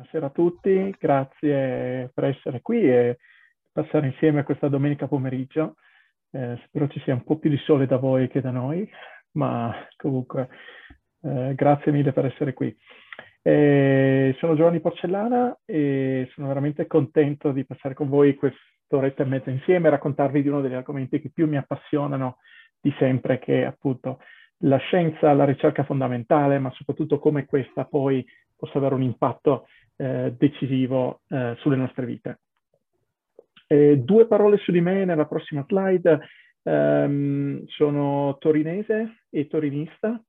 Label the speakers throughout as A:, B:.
A: Buonasera a tutti, grazie per essere qui e passare insieme questa domenica pomeriggio. Eh, spero ci sia un po' più di sole da voi che da noi, ma comunque eh, grazie mille per essere qui. Eh, sono Giovanni Porcellana e sono veramente contento di passare con voi quest'oretta e mezza insieme e raccontarvi di uno degli argomenti che più mi appassionano di sempre, che è appunto la scienza, la ricerca fondamentale, ma soprattutto come questa poi possa avere un impatto eh, decisivo eh, sulle nostre vite. Eh, due parole su di me nella prossima slide. Um, sono torinese e torinista.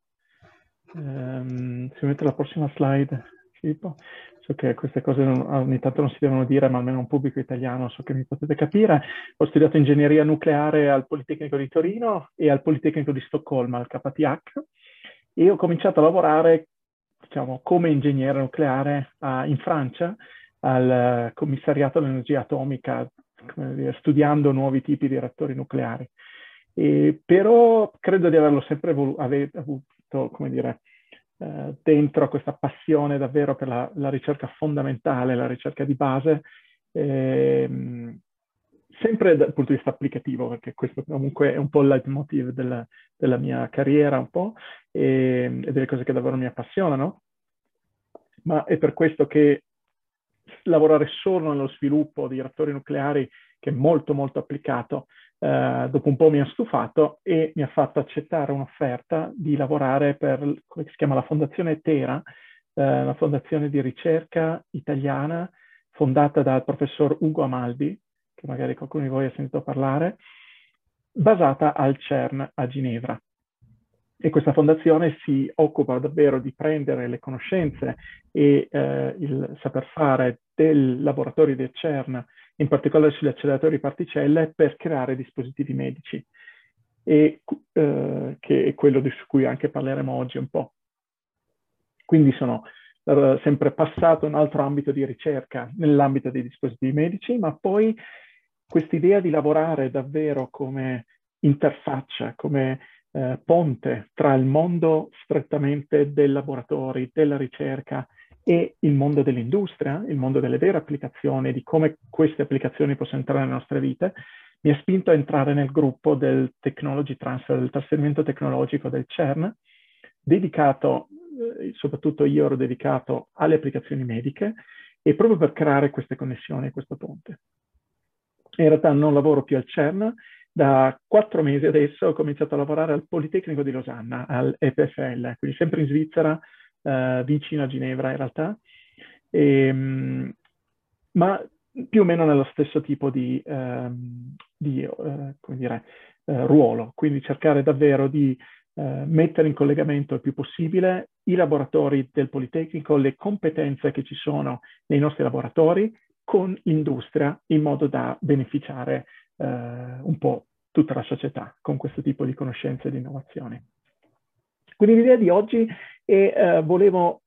A: Um, si mette la prossima slide, Filippo. So che queste cose non, ogni tanto non si devono dire, ma almeno un pubblico italiano so che mi potete capire. Ho studiato ingegneria nucleare al Politecnico di Torino e al Politecnico di Stoccolma, al KTH, e ho cominciato a lavorare diciamo, come ingegnere nucleare uh, in Francia al commissariato dell'energia atomica, dire, studiando nuovi tipi di reattori nucleari. E, però credo di averlo sempre avuto, come dire, uh, dentro questa passione davvero per la, la, ricerca fondamentale, la ricerca di base, ehm, sempre dal punto di vista applicativo, perché questo comunque è un po' il leitmotiv della, della mia carriera, un po', e, e delle cose che davvero mi appassionano, ma è per questo che lavorare solo nello sviluppo di reattori nucleari, che è molto molto applicato, eh, dopo un po' mi ha stufato e mi ha fatto accettare un'offerta di lavorare per, come si chiama, la Fondazione Tera, eh, fondazione di ricerca italiana fondata dal professor Ugo Amaldi, che magari qualcuno di voi ha sentito parlare, basata al CERN a Ginevra. E questa fondazione si occupa davvero di prendere le conoscenze e eh, il saper fare del laboratorio del CERN, in particolare sugli acceleratori particelle, per creare dispositivi medici, e, eh, che è quello su cui anche parleremo oggi un po'. Quindi sono uh, sempre passato un altro ambito di ricerca nell'ambito dei dispositivi medici, ma poi quest'idea di lavorare davvero come interfaccia, come eh, ponte tra il mondo strettamente dei laboratori, della ricerca e il mondo dell'industria, il mondo delle vere applicazioni, di come queste applicazioni possono entrare nelle nostre vite, mi ha spinto a entrare nel gruppo del technology transfer, del trasferimento tecnologico del CERN, dedicato, eh, soprattutto io ero dedicato alle applicazioni mediche, e proprio per creare queste connessioni questo ponte in realtà non lavoro più al CERN, da quattro mesi adesso ho cominciato a lavorare al Politecnico di Losanna, all'EPFL, quindi sempre in Svizzera, eh, vicino a Ginevra in realtà, e, ehm, ma più o meno nello stesso tipo di, eh, di eh, dire, eh, ruolo, quindi cercare davvero di eh, mettere in collegamento il più possibile i laboratori del Politecnico, le competenze che ci sono nei nostri laboratori con l'industria in modo da beneficiare eh, un po' tutta la società con questo tipo di conoscenze e di innovazioni. Quindi l'idea di oggi è, eh, volevo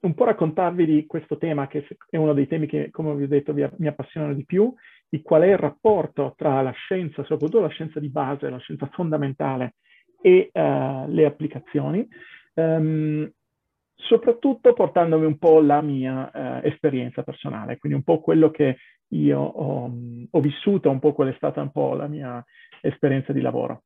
A: un po' raccontarvi di questo tema, che è uno dei temi che, come vi ho detto, vi, mi appassionano di più, di qual è il rapporto tra la scienza, soprattutto la scienza di base, la scienza fondamentale e uh, le applicazioni. Um, soprattutto portandomi un po' la mia eh, esperienza personale, quindi un po' quello che io ho, ho, vissuto, un po' qual è stata un po' la mia esperienza di lavoro.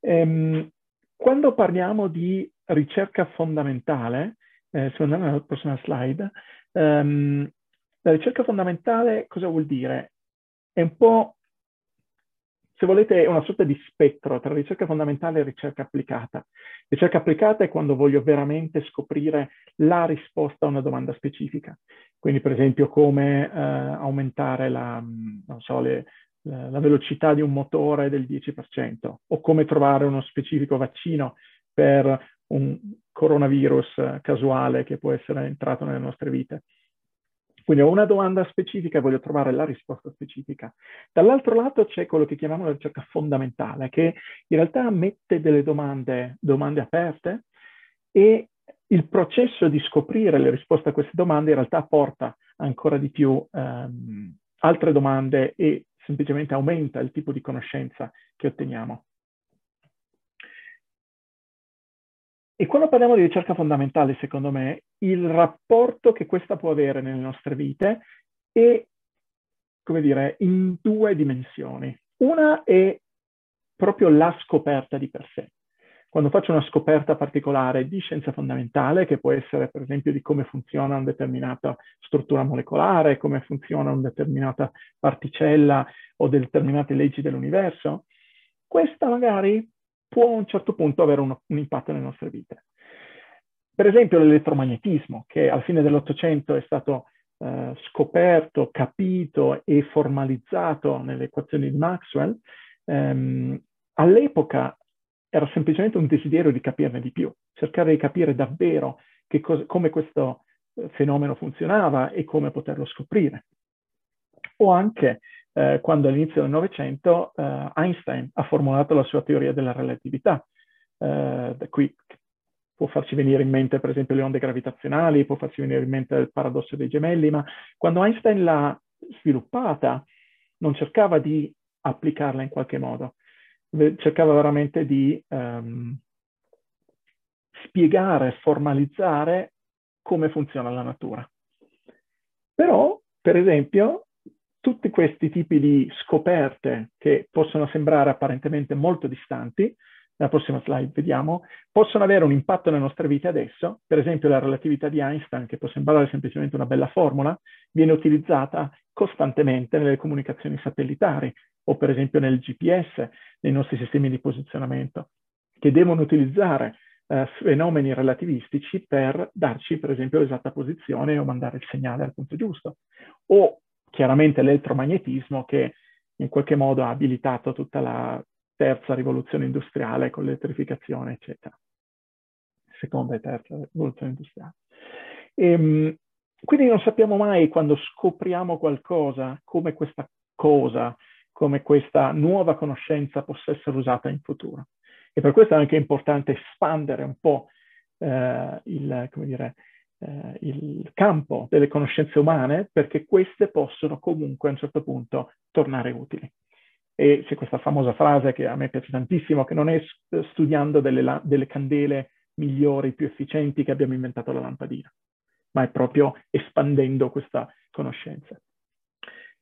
A: Ehm, quando parliamo di ricerca fondamentale, eh, se andiamo alla prossima slide, ehm, la ricerca fondamentale cosa vuol dire? È un po' se volete, una sorta di spettro tra ricerca fondamentale e ricerca applicata. Ricerca applicata è quando voglio veramente scoprire la risposta a una domanda specifica. Quindi, per esempio, come eh, aumentare la, so, le, la, la, velocità di un motore del 10%, o come trovare uno specifico vaccino per un coronavirus casuale che può essere entrato nelle nostre vite. Quindi ho una domanda specifica e voglio trovare la risposta specifica. Dall'altro lato c'è quello che chiamiamo la ricerca fondamentale, che in realtà mette delle domande, domande aperte e il processo di scoprire le risposte a queste domande in realtà porta ancora di più ehm, altre domande e semplicemente aumenta il tipo di conoscenza che otteniamo. E quando parliamo di ricerca fondamentale, secondo me, il rapporto che questa può avere nelle nostre vite è, come dire, in due dimensioni. Una è proprio la scoperta di per sé. Quando faccio una scoperta particolare di scienza fondamentale, che può essere per esempio di come funziona una determinata struttura molecolare, come funziona una determinata particella o determinate leggi dell'universo, questa magari può a un certo punto avere un, un impatto nelle nostre vite. Per esempio l'elettromagnetismo, che alla fine dell'Ottocento è stato eh, scoperto, capito e formalizzato nelle equazioni di Maxwell, ehm, all'epoca era semplicemente un desiderio di capirne di più, cercare di capire davvero cosa, come questo eh, fenomeno funzionava e come poterlo scoprire. O anche eh, quando all'inizio del Novecento eh, Einstein ha formulato la sua teoria della relatività. Eh, da qui può farci venire in mente per esempio le onde gravitazionali, può farci venire in mente il paradosso dei gemelli, ma quando Einstein l'ha sviluppata non cercava di applicarla in qualche modo, cercava veramente di um, spiegare, formalizzare come funziona la natura. Però, per esempio, tutti questi tipi di scoperte che possono sembrare apparentemente molto distanti, nella prossima slide vediamo, possono avere un impatto nelle nostre vite adesso. Per esempio la relatività di Einstein, che può sembrare semplicemente una bella formula, viene utilizzata costantemente nelle comunicazioni satellitari o per esempio nel GPS, nei nostri sistemi di posizionamento, che devono utilizzare eh, fenomeni relativistici per darci per esempio l'esatta posizione o mandare il segnale al punto giusto. O chiaramente l'elettromagnetismo che in qualche modo ha abilitato tutta la terza rivoluzione industriale con l'elettrificazione, eccetera. Seconda e terza rivoluzione industriale. E, ehm, quindi non sappiamo mai quando scopriamo qualcosa, come questa cosa, come questa nuova conoscenza possa essere usata in futuro. E per questo è anche importante espandere un po' eh, il, dire, eh, il campo delle conoscenze umane perché queste possono comunque a un certo punto tornare utili. E c'è questa famosa frase che a me piace tantissimo, che non è studiando delle, delle candele migliori, più efficienti che abbiamo inventato la lampadina, ma è proprio espandendo questa conoscenza.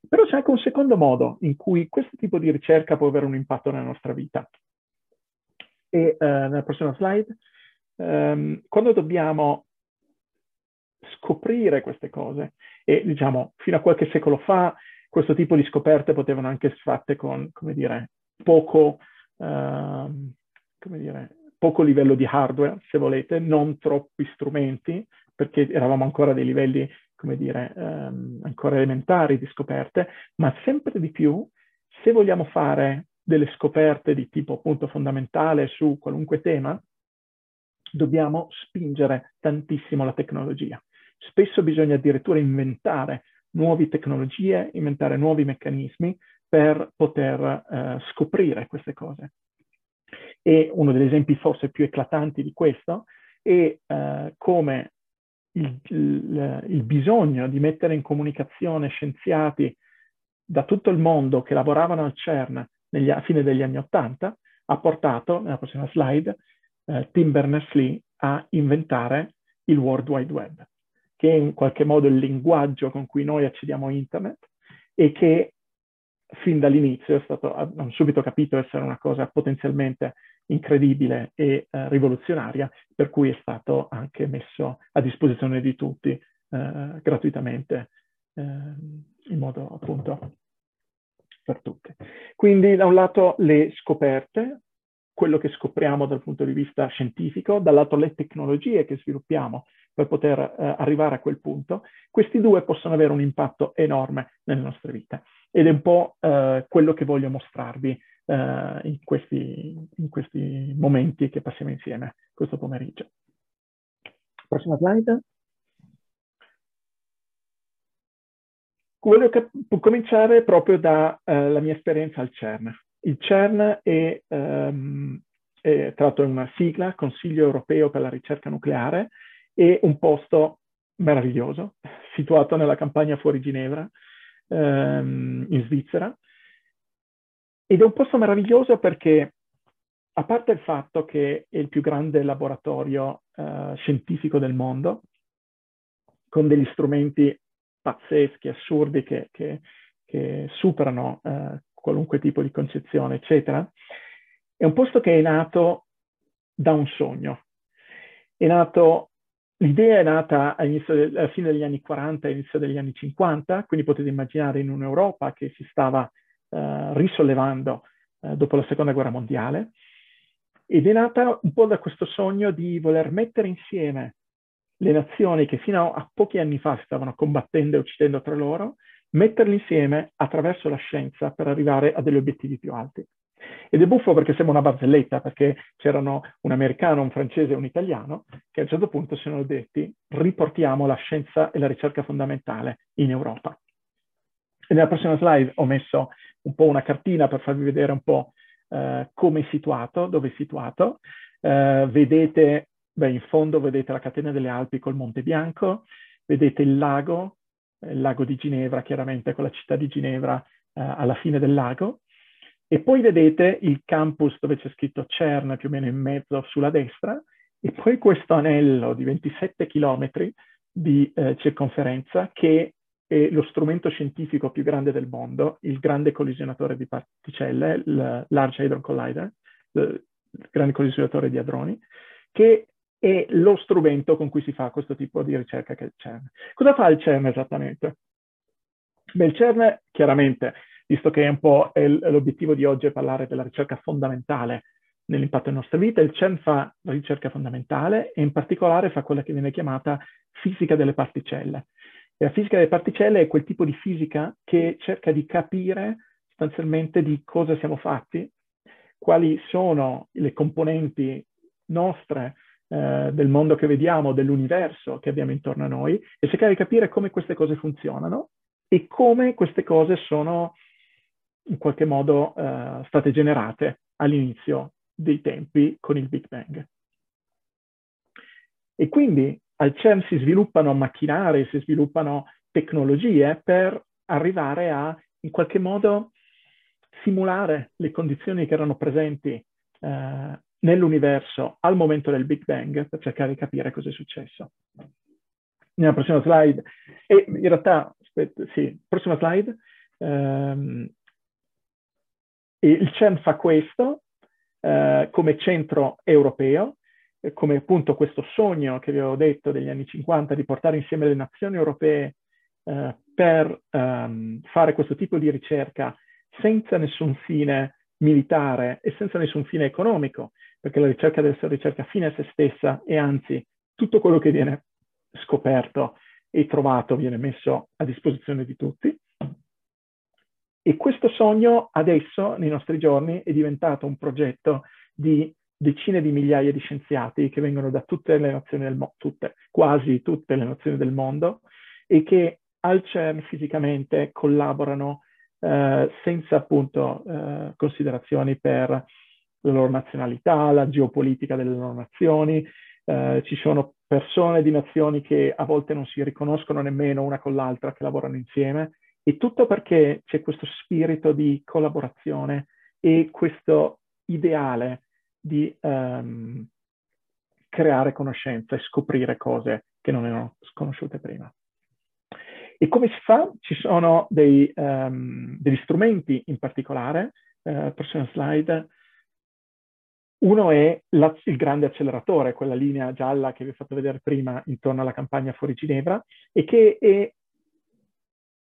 A: Però c'è anche un secondo modo in cui questo tipo di ricerca può avere un impatto nella nostra vita. E uh, nella prossima slide, um, quando dobbiamo scoprire queste cose, e diciamo fino a qualche secolo fa questo tipo di scoperte potevano anche essere fatte con, come dire, poco, uh, come dire, poco livello di hardware, se volete, non troppi strumenti, perché eravamo ancora a dei livelli, come dire, um, ancora elementari di scoperte, ma sempre di più, se vogliamo fare delle scoperte di tipo appunto fondamentale su qualunque tema, dobbiamo spingere tantissimo la tecnologia. Spesso bisogna addirittura inventare nuove tecnologie, inventare nuovi meccanismi per poter eh, scoprire queste cose. E uno degli esempi forse più eclatanti di questo è eh, come il, il, il, bisogno di mettere in comunicazione scienziati da tutto il mondo che lavoravano al CERN negli, a fine degli anni Ottanta ha portato, nella prossima slide, eh, Tim Berners-Lee a inventare il World Wide Web che è in qualche modo il linguaggio con cui noi accediamo a internet e che fin dall'inizio è stato, hanno subito capito essere una cosa potenzialmente incredibile e eh, rivoluzionaria, per cui è stato anche messo a disposizione di tutti eh, gratuitamente, eh, in modo appunto per tutti. Quindi da un lato le scoperte, quello che scopriamo dal punto di vista scientifico, dall'altro le tecnologie che sviluppiamo per poter eh, arrivare a quel punto, questi due possono avere un impatto enorme nelle nostre vite. Ed è un po' eh, quello che voglio mostrarvi eh, in, questi, in questi momenti che passiamo insieme questo pomeriggio. Prossima slide. Voglio cominciare proprio dalla uh, mia esperienza al CERN. Il CERN è, um, è tra l'altro una sigla, Consiglio Europeo per la Ricerca Nucleare, e un posto meraviglioso, situato nella campagna fuori Ginevra, ehm, in Svizzera. Ed è un posto meraviglioso perché a parte il fatto che è il più grande laboratorio uh, scientifico del mondo, con degli strumenti pazzeschi, assurdi, che, che, che superano uh, qualunque tipo di concezione, eccetera, è un posto che è nato da un sogno. È nato, l'idea è nata alla fine degli anni 40, all'inizio degli anni 50, quindi potete immaginare in un'Europa che si stava uh, risollevando uh, dopo la seconda guerra mondiale, ed è nata un po' da questo sogno di voler mettere insieme le nazioni che fino a pochi anni fa stavano combattendo e uccidendo tra loro, metterle insieme attraverso la scienza per arrivare a degli obiettivi più alti. Ed è buffo perché sembra una barzelletta, perché c'erano un americano, un francese e un italiano che a un certo punto si sono detti riportiamo la scienza e la ricerca fondamentale in Europa. E nella prossima slide ho messo un po' una cartina per farvi vedere un po' eh, come è situato, dove è situato. Eh, vedete, beh, in fondo vedete la catena delle Alpi col Monte Bianco, vedete il lago, il lago di Ginevra, chiaramente con la città di Ginevra eh, alla fine del lago, e poi vedete il campus dove c'è scritto CERN più o meno in mezzo sulla destra, e poi questo anello di 27 chilometri di eh, circonferenza che è lo strumento scientifico più grande del mondo, il grande collisionatore di particelle, il Large Hadron Collider, il grande collisionatore di hadroni, che è lo strumento con cui si fa questo tipo di ricerca che è il CERN. Cosa fa il CERN esattamente? Beh, il CERN chiaramente, visto che è un po' l'obiettivo di oggi è parlare della ricerca fondamentale nell'impatto della nostra vita, il CERN fa ricerca fondamentale e in particolare fa quella che viene chiamata fisica delle particelle. E la fisica delle particelle è quel tipo di fisica che cerca di capire sostanzialmente di cosa siamo fatti, quali sono le componenti nostre eh, del mondo che vediamo, dell'universo che abbiamo intorno a noi, e cercare di capire come queste cose funzionano e come queste cose sono in qualche modo eh, state generate all'inizio dei tempi con il Big Bang. E quindi al CERN si sviluppano macchinari, si sviluppano tecnologie per arrivare a, in qualche modo, simulare le condizioni che erano presenti eh, nell'universo al momento del Big Bang per cercare di capire cosa è successo. Nella prossima slide, e in realtà, aspetta, sì, prossima slide, ehm, il CERN fa questo eh, come centro europeo, come appunto questo sogno che vi avevo detto degli anni 50 di portare insieme le nazioni europee eh, per um, fare questo tipo di ricerca senza nessun fine militare e senza nessun fine economico, perché la ricerca deve essere ricerca fine a se stessa e anzi tutto quello che viene scoperto e trovato viene messo a disposizione di tutti. E questo sogno adesso, nei nostri giorni, è diventato un progetto di decine di migliaia di scienziati che vengono da tutte le nazioni del mondo, tutte, quasi tutte le nazioni del mondo, e che al CERN fisicamente collaborano eh, senza appunto eh, considerazioni per la loro nazionalità, la geopolitica delle loro nazioni. Eh, ci sono persone di nazioni che a volte non si riconoscono nemmeno una con l'altra, che lavorano insieme, e tutto perché c'è questo spirito di collaborazione e questo ideale di um, creare conoscenza e scoprire cose che non erano sconosciute prima. E come si fa? Ci sono dei, um, degli strumenti in particolare, uh, prossima slide. Uno è la, il grande acceleratore, quella linea gialla che vi ho fatto vedere prima intorno alla campagna fuori Ginevra, e che è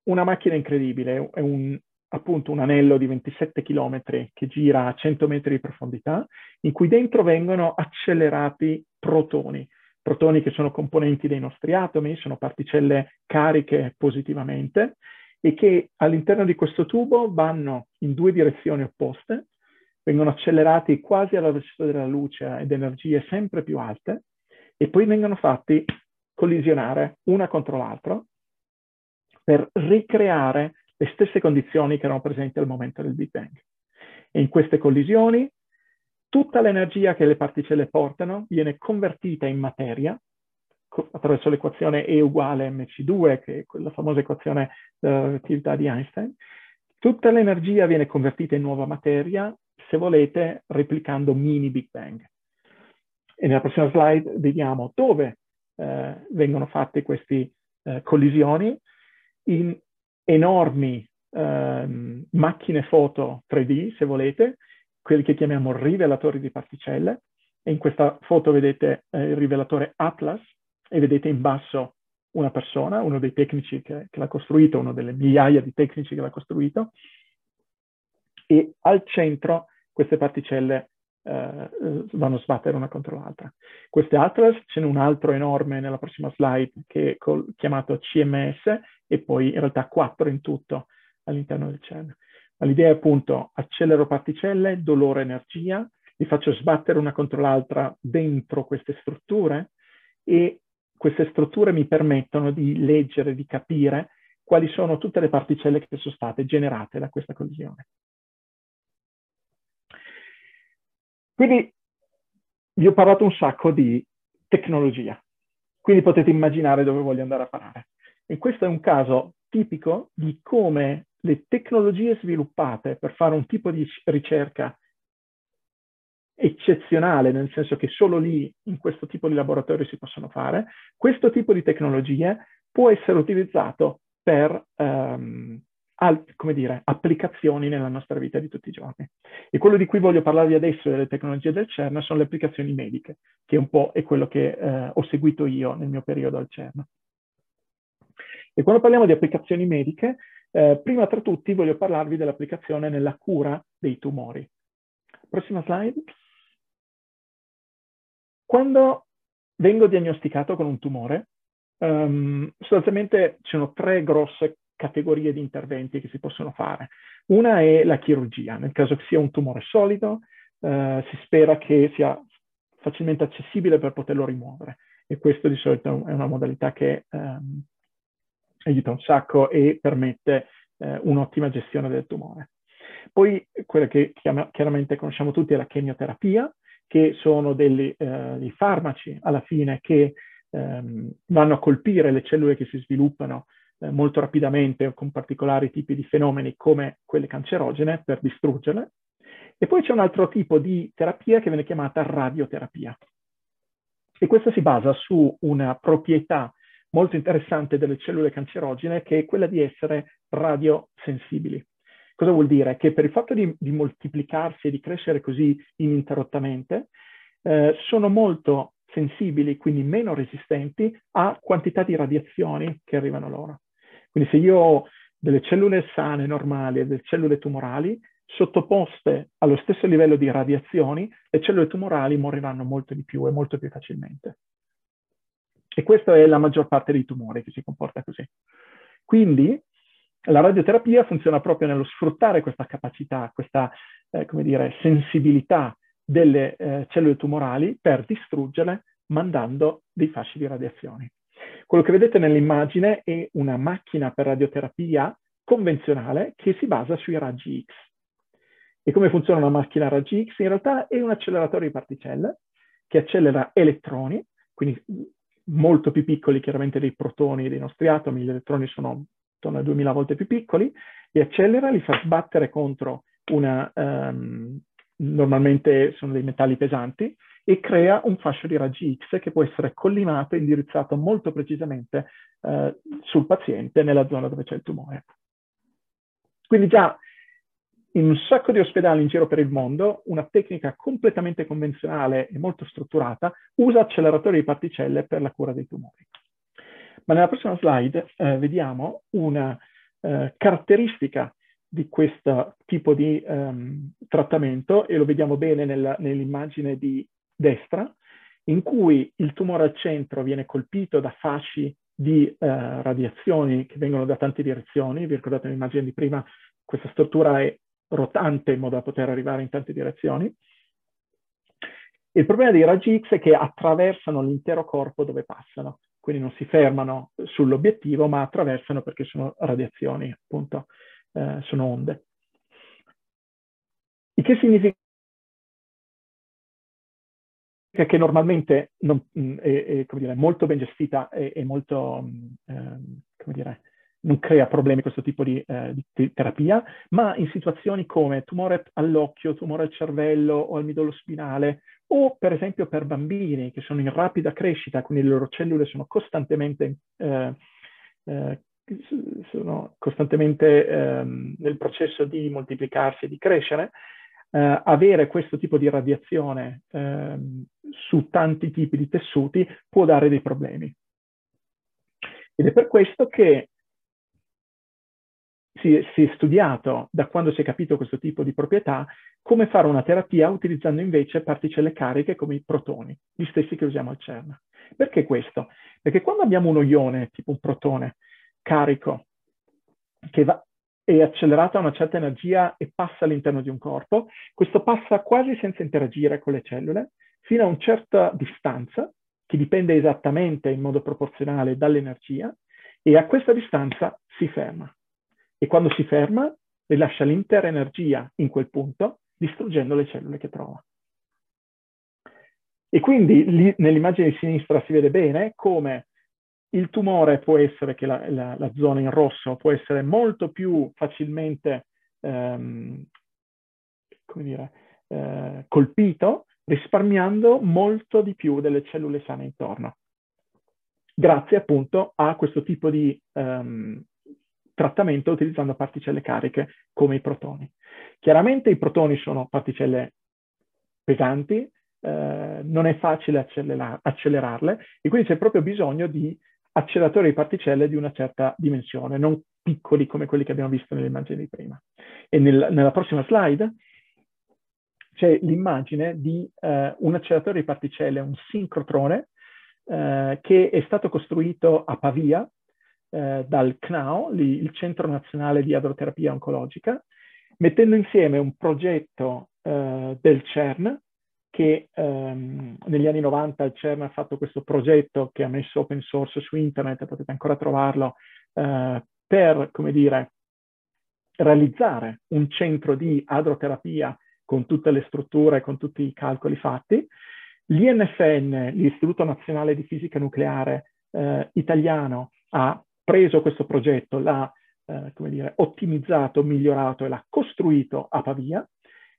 A: una macchina incredibile, è un, appunto un anello di 27 km che gira a 100 metri di profondità, in cui dentro vengono accelerati protoni. Protoni che sono componenti dei nostri atomi, sono particelle cariche positivamente e che all'interno di questo tubo vanno in due direzioni opposte, vengono accelerati quasi alla velocità della luce ed energie sempre più alte e poi vengono fatti collisionare una contro l'altra per ricreare le stesse condizioni che erano presenti al momento del Big Bang. E in queste collisioni tutta l'energia che le particelle portano viene convertita in materia attraverso l'equazione E uguale mc2, che è quella famosa equazione della relatività di Einstein. Tutta l'energia viene convertita in nuova materia se volete, replicando mini Big Bang. E nella prossima slide vediamo dove eh, vengono fatte queste eh, collisioni in enormi eh, macchine foto 3D, se volete, quelli che chiamiamo rivelatori di particelle. E in questa foto vedete eh, il rivelatore Atlas e vedete in basso una persona, uno dei tecnici che, che l'ha costruito, uno delle migliaia di tecnici che l'ha costruito, e al centro queste particelle eh, vanno a sbattere una contro l'altra. Queste Atlas, ce n'è un altro enorme nella prossima slide che col, chiamato CMS e poi in realtà quattro in tutto all'interno del CERN. Ma l'idea è appunto accelero particelle, dolore energia, li faccio sbattere una contro l'altra dentro queste strutture e queste strutture mi permettono di leggere, di capire quali sono tutte le particelle che sono state generate da questa collisione. Quindi vi ho parlato un sacco di tecnologia, quindi potete immaginare dove voglio andare a parare. E questo è un caso tipico di come le tecnologie sviluppate per fare un tipo di ricerca eccezionale, nel senso che solo lì, in questo tipo di laboratorio si possono fare, questo tipo di tecnologie può essere utilizzato per, um, come dire, applicazioni nella nostra vita di tutti i giorni. E quello di cui voglio parlarvi adesso delle tecnologie del CERN sono le applicazioni mediche, che un po' è quello che eh, ho seguito io nel mio periodo al CERN. E quando parliamo di applicazioni mediche, eh, prima tra tutti voglio parlarvi dell'applicazione nella cura dei tumori. Prossima slide. Quando vengo diagnosticato con un tumore, um, sostanzialmente ci sono tre grosse categorie di interventi che si possono fare. Una è la chirurgia, nel caso che sia un tumore solido, eh, si spera che sia facilmente accessibile per poterlo rimuovere e questo di solito è una modalità che ehm, aiuta un sacco e permette eh, un'ottima gestione del tumore. Poi quella che chiaramente conosciamo tutti è la chemioterapia, che sono degli, eh, dei farmaci alla fine che ehm, vanno a colpire le cellule che si sviluppano eh, molto rapidamente con particolari tipi di fenomeni come quelle cancerogene per distruggerle. E poi c'è un altro tipo di terapia che viene chiamata radioterapia. E questa si basa su una proprietà molto interessante delle cellule cancerogene che è quella di essere radiosensibili. Cosa vuol dire? Che per il fatto di, di moltiplicarsi e di crescere così ininterrottamente, eh, sono molto sensibili, quindi meno resistenti a quantità di radiazioni che arrivano loro. Quindi se io ho delle cellule sane, normali e delle cellule tumorali, sottoposte allo stesso livello di radiazioni, le cellule tumorali moriranno molto di più e molto più facilmente. E questa è la maggior parte dei tumori che si comporta così. Quindi la radioterapia funziona proprio nello sfruttare questa capacità, questa eh, dire, sensibilità delle eh, cellule tumorali per distruggerle mandando dei fasci di radiazioni. Quello che vedete nell'immagine è una macchina per radioterapia convenzionale che si basa sui raggi X. E come funziona una macchina raggi X? In realtà è un acceleratore di particelle che accelera elettroni, quindi molto più piccoli chiaramente dei protoni dei nostri atomi, gli elettroni sono intorno a 2000 volte più piccoli, li accelera, li fa sbattere contro una, um, normalmente sono dei metalli pesanti, e crea un fascio di raggi X che può essere collimato e indirizzato molto precisamente uh, sul paziente nella zona dove c'è il tumore. Quindi già in un sacco di ospedali in giro per il mondo, una tecnica completamente convenzionale e molto strutturata usa acceleratori di particelle per la cura dei tumori. Ma nella prossima slide eh, vediamo una eh, caratteristica di questo tipo di um, trattamento, e lo vediamo bene nella, nell'immagine di destra, in cui il tumore al centro viene colpito da fasci di uh, radiazioni che vengono da tante direzioni. Vi ricordate nell'immagine di prima, questa struttura è rotante in modo da poter arrivare in tante direzioni. Il problema dei raggi X è che attraversano l'intero corpo dove passano, quindi non si fermano sull'obiettivo, ma attraversano perché sono radiazioni, appunto, eh, sono onde. Il che significa che normalmente non, mm, è, è dire, molto ben gestita e, molto, mm, eh, come dire, non crea problemi questo tipo di, eh, di, terapia, ma in situazioni come tumore all'occhio, tumore al cervello o al midollo spinale, o per esempio per bambini che sono in rapida crescita, quindi le loro cellule sono costantemente, eh, eh, sono costantemente ehm, nel processo di moltiplicarsi e di crescere, eh, avere questo tipo di radiazione ehm, su tanti tipi di tessuti può dare dei problemi. Ed è per questo che si, si, è studiato, da quando si è capito questo tipo di proprietà, come fare una terapia utilizzando invece particelle cariche come i protoni, gli stessi che usiamo al CERN. Perché questo? Perché quando abbiamo uno ione, tipo un protone, carico, che va, è accelerato a una certa energia e passa all'interno di un corpo, questo passa quasi senza interagire con le cellule, fino a una certa distanza, che dipende esattamente in modo proporzionale dall'energia, e a questa distanza si ferma e quando si ferma rilascia l'intera energia in quel punto, distruggendo le cellule che trova. E quindi lì, nell'immagine di sinistra si vede bene come il tumore può essere, che la, la, la zona in rosso può essere molto più facilmente ehm, dire, eh, colpito, risparmiando molto di più delle cellule sane intorno. Grazie appunto a questo tipo di um, trattamento utilizzando particelle cariche come i protoni. Chiaramente i protoni sono particelle pesanti, eh, non è facile accelerarle e quindi c'è proprio bisogno di acceleratori di particelle di una certa dimensione, non piccoli come quelli che abbiamo visto nelle immagini di prima. E nel, nella prossima slide c'è l'immagine di eh, un acceleratore di particelle, un sincrotrone, eh, che è stato costruito a Pavia eh, dal CNAO, il Centro Nazionale di Adroterapia Oncologica, mettendo insieme un progetto eh, del CERN, che ehm, negli anni 90 il CERN ha fatto questo progetto che ha messo open source su internet, potete ancora trovarlo, eh, per, come dire, realizzare un centro di adroterapia con tutte le strutture, con tutti i calcoli fatti. L'INFN, l'Istituto Nazionale di Fisica Nucleare eh, italiano, ha preso questo progetto, l'ha eh, come dire, ottimizzato, migliorato e l'ha costruito a Pavia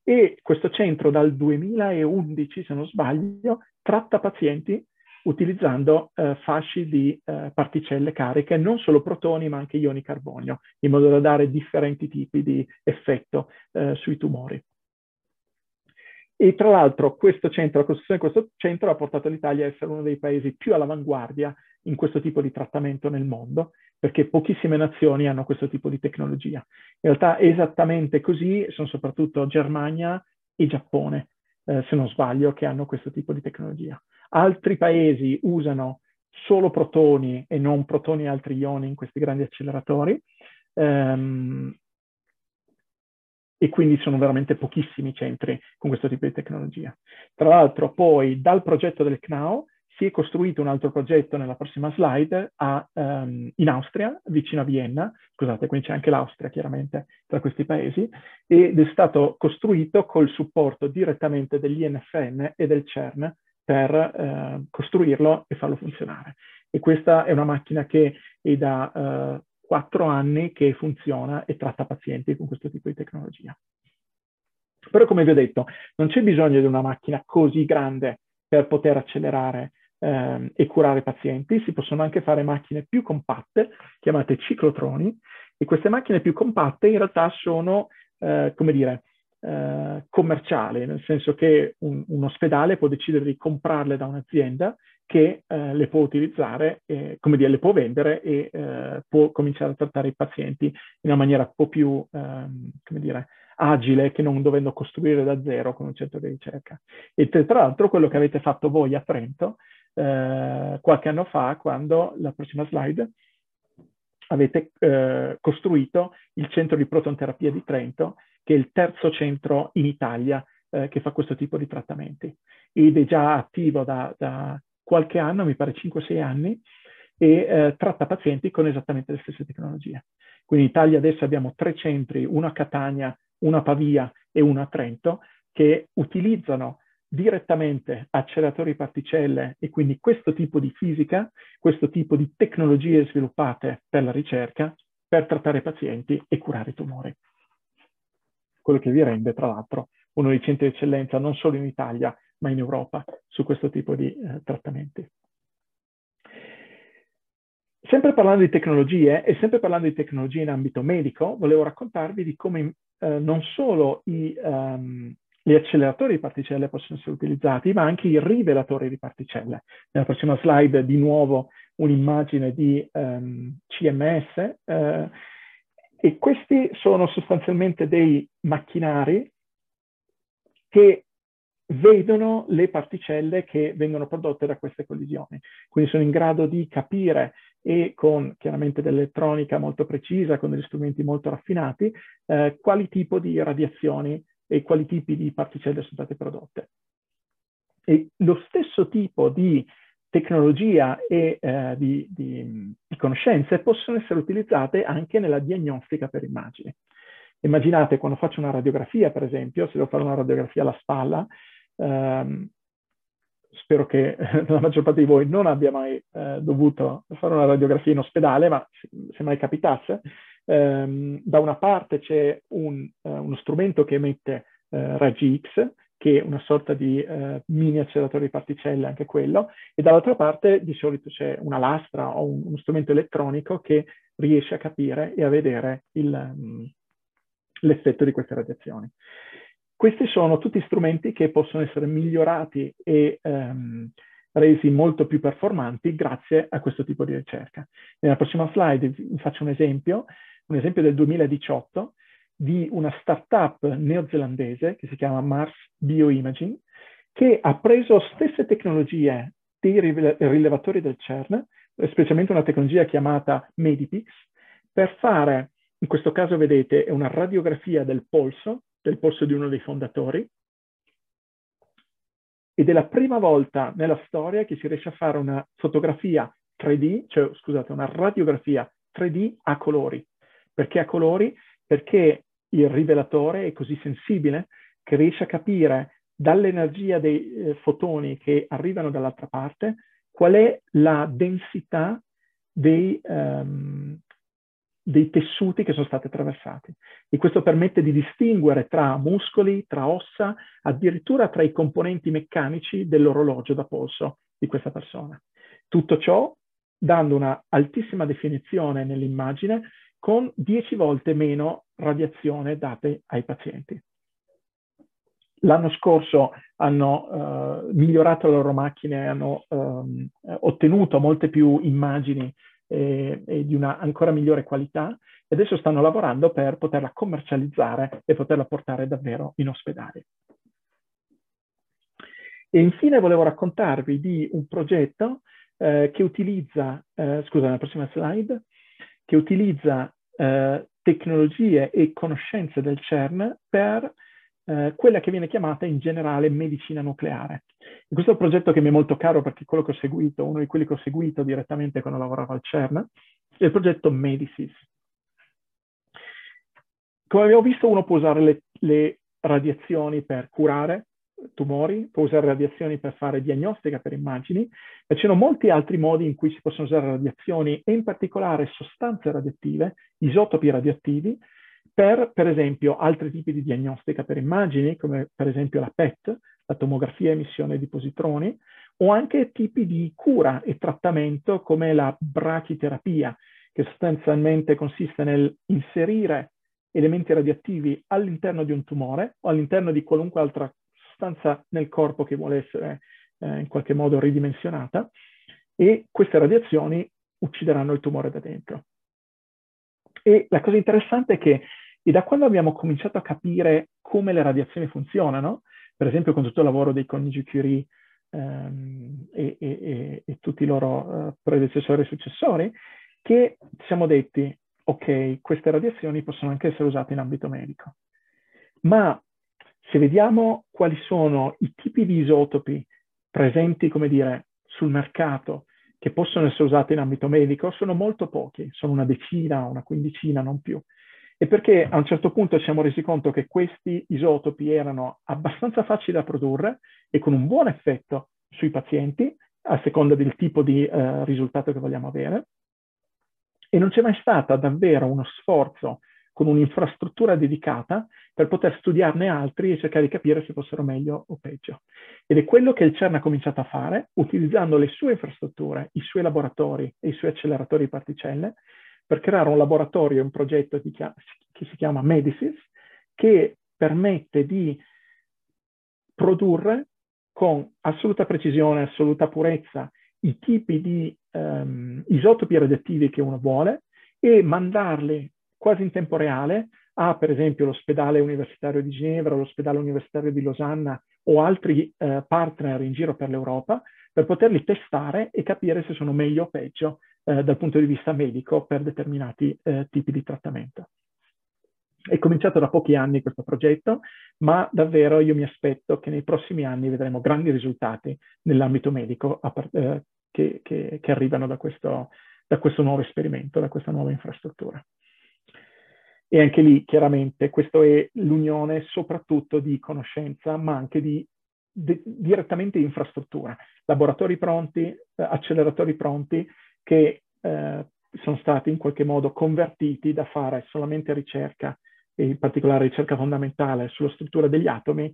A: e questo centro dal 2011, se non sbaglio, tratta pazienti utilizzando eh, fasci di eh, particelle cariche, non solo protoni ma anche ioni carbonio, in modo da dare differenti tipi di effetto eh, sui tumori. E tra l'altro questo centro, la costruzione di questo centro ha portato l'Italia a essere uno dei paesi più all'avanguardia in questo tipo di trattamento nel mondo, perché pochissime nazioni hanno questo tipo di tecnologia. In realtà esattamente così sono soprattutto Germania e Giappone, eh, se non sbaglio, che hanno questo tipo di tecnologia. Altri paesi usano solo protoni e non protoni e altri ioni in questi grandi acceleratori. Um, e quindi sono veramente pochissimi centri con questo tipo di tecnologia. Tra l'altro poi dal progetto del CNAO si è costruito un altro progetto nella prossima slide a, um, in Austria, vicino a Vienna, scusate, quindi c'è anche l'Austria chiaramente tra questi paesi, ed è stato costruito col supporto direttamente dell'INFN e del CERN per uh, costruirlo e farlo funzionare. E questa è una macchina che è da uh, quattro anni che funziona e tratta pazienti con questo tipo di tecnologia. Però come vi ho detto, non c'è bisogno di una macchina così grande per poter accelerare eh, e curare pazienti, si possono anche fare macchine più compatte, chiamate ciclotroni, e queste macchine più compatte in realtà sono, eh, come dire, eh, commerciali, nel senso che un, un, ospedale può decidere di comprarle da un'azienda che eh, le può utilizzare, eh, come dire, le può vendere e eh, può cominciare a trattare i pazienti in una maniera un po' più, ehm, come dire, agile che non dovendo costruire da zero con un centro di ricerca. E tra l'altro quello che avete fatto voi a Trento eh, qualche anno fa, quando, la prossima slide, avete eh, costruito il centro di protonterapia di Trento, che è il terzo centro in Italia eh, che fa questo tipo di trattamenti. Ed è già attivo da, da qualche anno, mi pare 5-6 anni, e eh, tratta pazienti con esattamente le stesse tecnologie. Quindi in Italia adesso abbiamo tre centri, uno a Catania, uno a Pavia e uno a Trento, che utilizzano direttamente acceleratori particelle e quindi questo tipo di fisica, questo tipo di tecnologie sviluppate per la ricerca per trattare pazienti e curare i tumori. Quello che vi rende, tra l'altro, uno dei centri di eccellenza non solo in Italia, ma in Europa su questo tipo di eh, trattamenti. Sempre parlando di tecnologie e sempre parlando di tecnologie in ambito medico, volevo raccontarvi di come eh, non solo i, um, gli acceleratori di particelle possono essere utilizzati, ma anche i rivelatori di particelle. Nella prossima slide di nuovo un'immagine di um, CMS eh, e questi sono sostanzialmente dei macchinari che vedono le particelle che vengono prodotte da queste collisioni. Quindi sono in grado di capire e con chiaramente dell'elettronica molto precisa, con degli strumenti molto raffinati, eh, quali tipi di radiazioni e quali tipi di particelle sono state prodotte. E lo stesso tipo di tecnologia e eh, di, di, di conoscenze possono essere utilizzate anche nella diagnostica per immagini. Immaginate quando faccio una radiografia, per esempio, se devo fare una radiografia alla spalla, ehm, spero che la maggior parte di voi non abbia mai eh, dovuto fare una radiografia in ospedale, ma se, mai capitasse, ehm, da una parte c'è un, uh, uno strumento che emette uh, raggi X, che è una sorta di uh, mini acceleratore di particelle, anche quello, e dall'altra parte di solito c'è una lastra o un, uno strumento elettronico che riesce a capire e a vedere um, l'effetto di queste radiazioni. Questi sono tutti strumenti che possono essere migliorati e ehm, resi molto più performanti grazie a questo tipo di ricerca. Nella prossima slide vi faccio un esempio, un esempio del 2018 di una startup neozelandese che si chiama Mars Bioimaging, che ha preso stesse tecnologie dei rilevatori del CERN, specialmente una tecnologia chiamata Medipix, per fare, in questo caso vedete, una radiografia del polso del polso di uno dei fondatori. Ed è la prima volta nella storia che si riesce a fare una fotografia 3D, cioè scusate, una radiografia 3D a colori. Perché a colori? Perché il rivelatore è così sensibile che riesce a capire dall'energia dei eh, fotoni che arrivano dall'altra parte qual è la densità dei, um, dei tessuti che sono stati attraversati. E questo permette di distinguere tra muscoli, tra ossa, addirittura tra i componenti meccanici dell'orologio da polso di questa persona. Tutto ciò dando una altissima definizione nell'immagine con 10 volte meno radiazione date ai pazienti. L'anno scorso hanno uh, migliorato le loro macchine, hanno um, ottenuto molte più immagini e, e di una ancora migliore qualità e adesso stanno lavorando per poterla commercializzare e poterla portare davvero in ospedale. E infine volevo raccontarvi di un progetto eh, che utilizza, eh, scusa, la prossima slide, che utilizza eh, tecnologie e conoscenze del CERN per eh, quella che viene chiamata in generale medicina nucleare. E questo è un progetto che mi è molto caro perché quello che ho seguito, uno di quelli che ho seguito direttamente quando lavoravo al CERN, è il progetto Medicis. Come abbiamo visto, uno può usare le, le radiazioni per curare tumori, può usare radiazioni per fare diagnostica per immagini, ma ci sono molti altri modi in cui si possono usare radiazioni e in particolare sostanze radioattive, isotopi radioattivi, per, per esempio, altri tipi di diagnostica per immagini, come per esempio la PET, la tomografia a emissione di positroni, o anche tipi di cura e trattamento come la brachiterapia, che sostanzialmente consiste nel inserire elementi radioattivi all'interno di un tumore o all'interno di qualunque altra sostanza nel corpo che vuole essere eh, in qualche modo ridimensionata e queste radiazioni uccideranno il tumore da dentro. E la cosa interessante è che e da quando abbiamo cominciato a capire come le radiazioni funzionano, per esempio con tutto il lavoro dei coniugi Curie ehm, e, e, e, tutti i loro uh, predecessori e successori, che ci siamo detti, ok, queste radiazioni possono anche essere usate in ambito medico. Ma se vediamo quali sono i tipi di isotopi presenti, come dire, sul mercato che possono essere usati in ambito medico, sono molto pochi, sono una decina, una quindicina, non più e perché a un certo punto ci siamo resi conto che questi isotopi erano abbastanza facili da produrre e con un buon effetto sui pazienti, a seconda del tipo di eh, risultato che vogliamo avere, E non c'è mai stato davvero uno sforzo con un'infrastruttura dedicata per poter studiarne altri e cercare di capire se fossero meglio o peggio. Ed è quello che il CERN ha cominciato a fare, utilizzando le sue infrastrutture, i suoi laboratori e i suoi acceleratori di particelle, per creare un laboratorio un progetto che si chiama Medisys, che permette di produrre con assoluta precisione, assoluta purezza, i tipi di um, isotopi radioattivi che uno vuole e mandarli quasi in tempo reale a, per esempio, l'ospedale universitario di Ginevra, l'ospedale universitario di Losanna o altri eh, partner in giro per l'Europa per poterli testare e capire se sono meglio o peggio eh, dal punto di vista medico per determinati eh, tipi di trattamento. È cominciato da pochi anni questo progetto, ma davvero io mi aspetto che nei prossimi anni vedremo grandi risultati nell'ambito medico eh, che, che, che, arrivano da questo, da questo nuovo esperimento, da questa nuova infrastruttura. E anche lì, chiaramente, questa è l'unione soprattutto di conoscenza, ma anche di, di direttamente infrastruttura. Laboratori pronti, eh, acceleratori pronti, che eh, sono stati in qualche modo convertiti da fare solamente ricerca, e in particolare ricerca fondamentale sulla struttura degli atomi,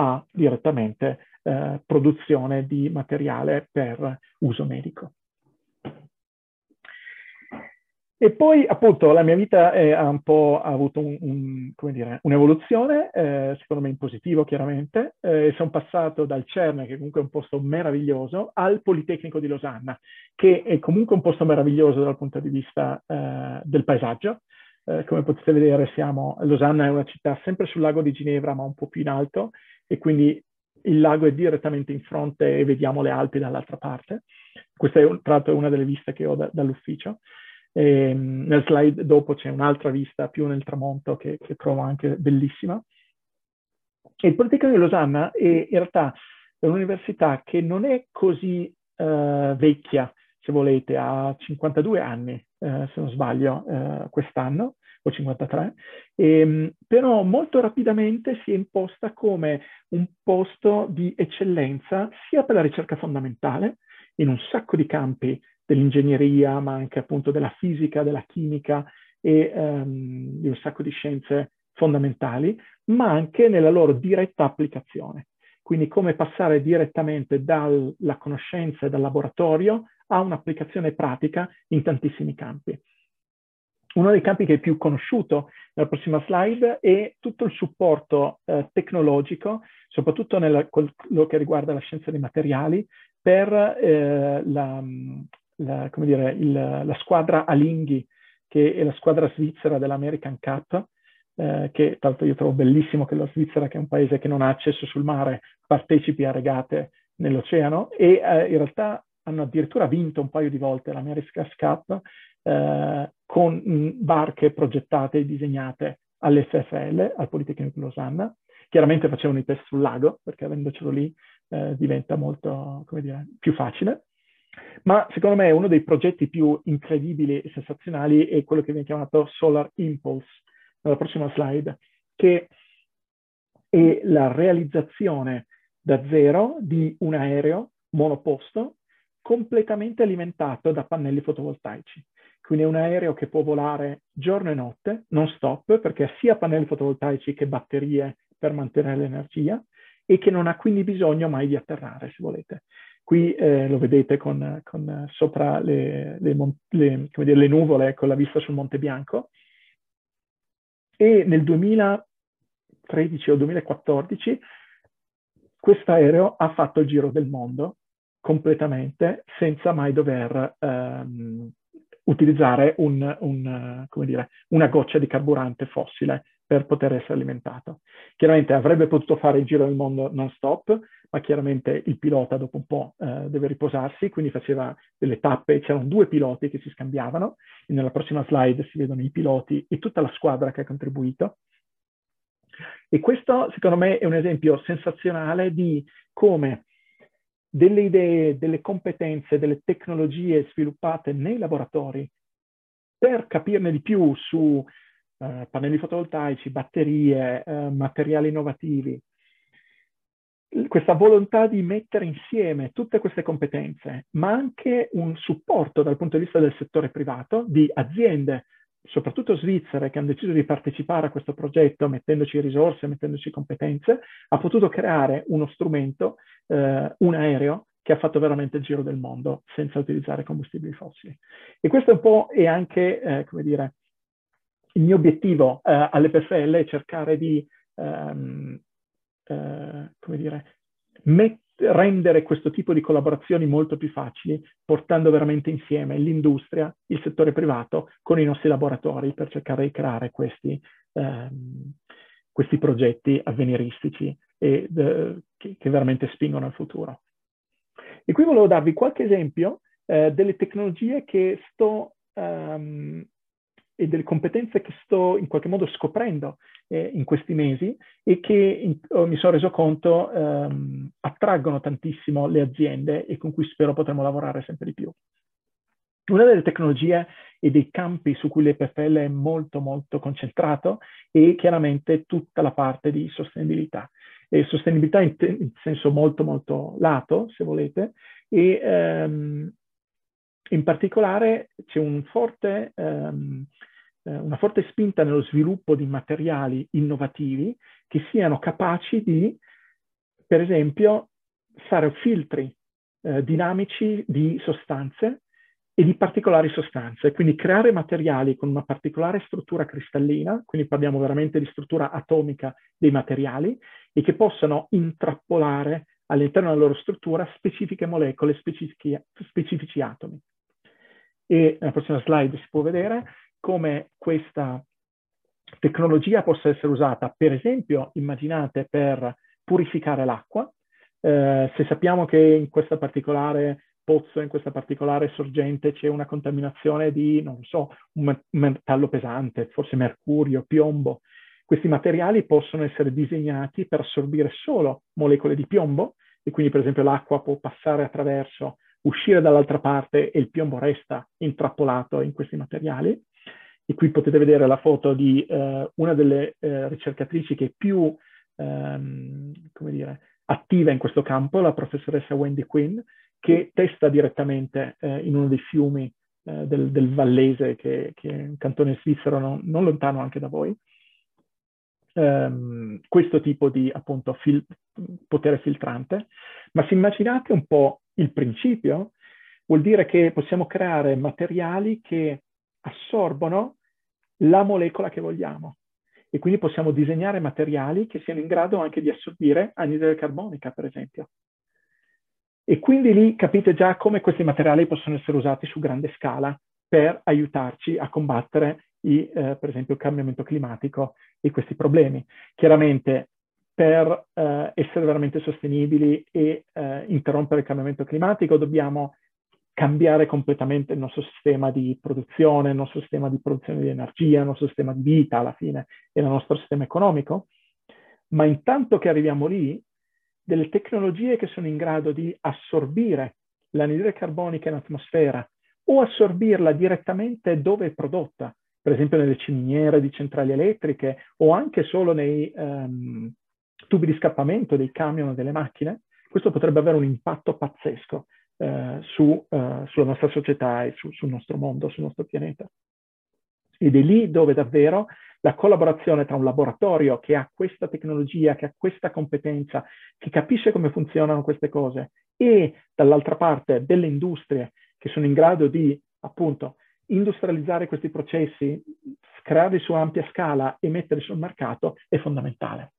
A: a direttamente eh, produzione di materiale per uso medico. E poi appunto la mia vita è, ha un po' avuto un, un, dire, un'evoluzione, eh, secondo me in positivo chiaramente. Eh, sono passato dal CERN, che comunque è un posto meraviglioso, al Politecnico di Losanna, che è comunque un posto meraviglioso dal punto di vista eh, del paesaggio. Eh, come potete vedere siamo, Losanna è una città sempre sul lago di Ginevra, ma un po' più in alto, e quindi il lago è direttamente in fronte e vediamo le Alpi dall'altra parte. Questa è tra l'altro una delle viste che ho da, dall'ufficio. E, nel slide dopo c'è un'altra vista più nel tramonto che, che trovo anche bellissima. E il Politecnico di Losanna è in realtà è un'università che non è così uh, vecchia, se volete, ha 52 anni, uh, se non sbaglio, uh, quest'anno, o 53, e, ehm, però molto rapidamente si è imposta come un posto di eccellenza sia per la ricerca fondamentale, in un sacco di campi dell'ingegneria, ma anche appunto della fisica, della chimica e um, di un sacco di scienze fondamentali, ma anche nella loro diretta applicazione. Quindi come passare direttamente dalla conoscenza e dal laboratorio a un'applicazione pratica in tantissimi campi. Uno dei campi che è più conosciuto nella prossima slide è tutto il supporto eh, tecnologico, soprattutto nella, quello che riguarda la scienza dei materiali, per eh, la, la, dire, il, la, squadra Alinghi, che è la squadra svizzera dell'American Cup, eh, che tra l'altro io trovo bellissimo che la Svizzera, che è un paese che non ha accesso sul mare, partecipi a regate nell'oceano e eh, in realtà hanno addirittura vinto un paio di volte l'America's Cup eh, con mh, barche progettate e disegnate all'FFL, al Politecnico di Losanna. Chiaramente facevano i test sul lago, perché avendocelo lì eh, diventa molto, come dire, più facile. Ma secondo me uno dei progetti più incredibili e sensazionali è quello che viene chiamato Solar Impulse, nella prossima slide, che è la realizzazione da zero di un aereo monoposto completamente alimentato da pannelli fotovoltaici. Quindi è un aereo che può volare giorno e notte, non stop, perché ha sia pannelli fotovoltaici che batterie per mantenere l'energia e che non ha quindi bisogno mai di atterrare, se volete. Qui eh, lo vedete con, con sopra le, le, le, dire, le, nuvole con la vista sul Monte Bianco. E nel 2013 o 2014 questo aereo ha fatto il giro del mondo completamente senza mai dover ehm, utilizzare un, un, dire, una goccia di carburante fossile per poter essere alimentato. Chiaramente avrebbe potuto fare il giro del mondo non stop, ma chiaramente il pilota dopo un po' eh, deve riposarsi, quindi faceva delle tappe, c'erano due piloti che si scambiavano, e nella prossima slide si vedono i piloti e tutta la squadra che ha contribuito. E questo, secondo me, è un esempio sensazionale di come delle idee, delle competenze, delle tecnologie sviluppate nei laboratori per capirne di più su eh, pannelli fotovoltaici, batterie, eh, materiali innovativi, questa volontà di mettere insieme tutte queste competenze, ma anche un supporto dal punto di vista del settore privato, di aziende, soprattutto svizzere, che hanno deciso di partecipare a questo progetto mettendoci risorse, mettendoci competenze, ha potuto creare uno strumento, eh, un aereo, che ha fatto veramente il giro del mondo senza utilizzare combustibili fossili. E questo è un po' è anche, eh, come dire, il mio obiettivo eh, all'EPFL è cercare di ehm, eh, come dire, met- rendere questo tipo di collaborazioni molto più facili, portando veramente insieme l'industria, il settore privato con i nostri laboratori per cercare di creare questi, ehm, questi progetti avveniristici e, de- che, che, veramente spingono al futuro. E qui volevo darvi qualche esempio eh, delle tecnologie che sto um, e delle competenze che sto in qualche modo scoprendo eh, in questi mesi e che in, oh, mi sono reso conto ehm, attraggono tantissimo le aziende e con cui spero potremo lavorare sempre di più. Una delle tecnologie e dei campi su cui l'EPFL è molto molto concentrato è chiaramente tutta la parte di sostenibilità. E sostenibilità in, in senso molto molto lato, se volete, e ehm, in particolare c'è un forte um, eh, una forte spinta nello sviluppo di materiali innovativi che siano capaci di, per esempio, fare filtri eh, dinamici di sostanze e di particolari sostanze, quindi creare materiali con una particolare struttura cristallina, quindi parliamo veramente di struttura atomica dei materiali, e che possano intrappolare all'interno della loro struttura specifiche molecole, specifici, specifici atomi. E nella prossima slide si può vedere come questa tecnologia possa essere usata, per esempio, immaginate, per purificare l'acqua. Eh, se sappiamo che in questa particolare pozzo, in questa particolare sorgente c'è una contaminazione di, non so, un metallo pesante, forse mercurio, piombo, questi materiali possono essere disegnati per assorbire solo molecole di piombo e quindi per esempio l'acqua può passare attraverso, uscire dall'altra parte e il piombo resta intrappolato in questi materiali e qui potete vedere la foto di eh, una delle eh, ricercatrici che è più, ehm, come dire, attiva in questo campo, la professoressa Wendy Quinn, che testa direttamente eh, in uno dei fiumi eh, del, del, Vallese, che, che, è un cantone svizzero non, non lontano anche da voi, ehm, questo tipo di appunto fil potere filtrante. Ma se immaginate un po' il principio, vuol dire che possiamo creare materiali che assorbono la molecola che vogliamo. E quindi possiamo disegnare materiali che siano in grado anche di assorbire anidride carbonica, per esempio. E quindi lì capite già come questi materiali possono essere usati su grande scala per aiutarci a combattere, i, eh, per esempio, il cambiamento climatico e questi problemi. Chiaramente per eh, essere veramente sostenibili e eh, interrompere il cambiamento climatico dobbiamo cambiare completamente il nostro sistema di produzione, il nostro sistema di produzione di energia, il nostro sistema di vita alla fine e il nostro sistema economico, ma intanto che arriviamo lì, delle tecnologie che sono in grado di assorbire l'anidride carbonica in atmosfera o assorbirla direttamente dove è prodotta, per esempio nelle ciminiere di centrali elettriche o anche solo nei um, tubi di scappamento dei camion o delle macchine, questo potrebbe avere un impatto pazzesco eh, su, eh, sulla nostra società e su, sul nostro mondo, sul nostro pianeta. Ed è lì dove davvero la collaborazione tra un laboratorio che ha questa tecnologia, che ha questa competenza, che capisce come funzionano queste cose, e dall'altra parte delle industrie che sono in grado di appunto industrializzare questi processi, crearli su ampia scala e metterli sul mercato è fondamentale.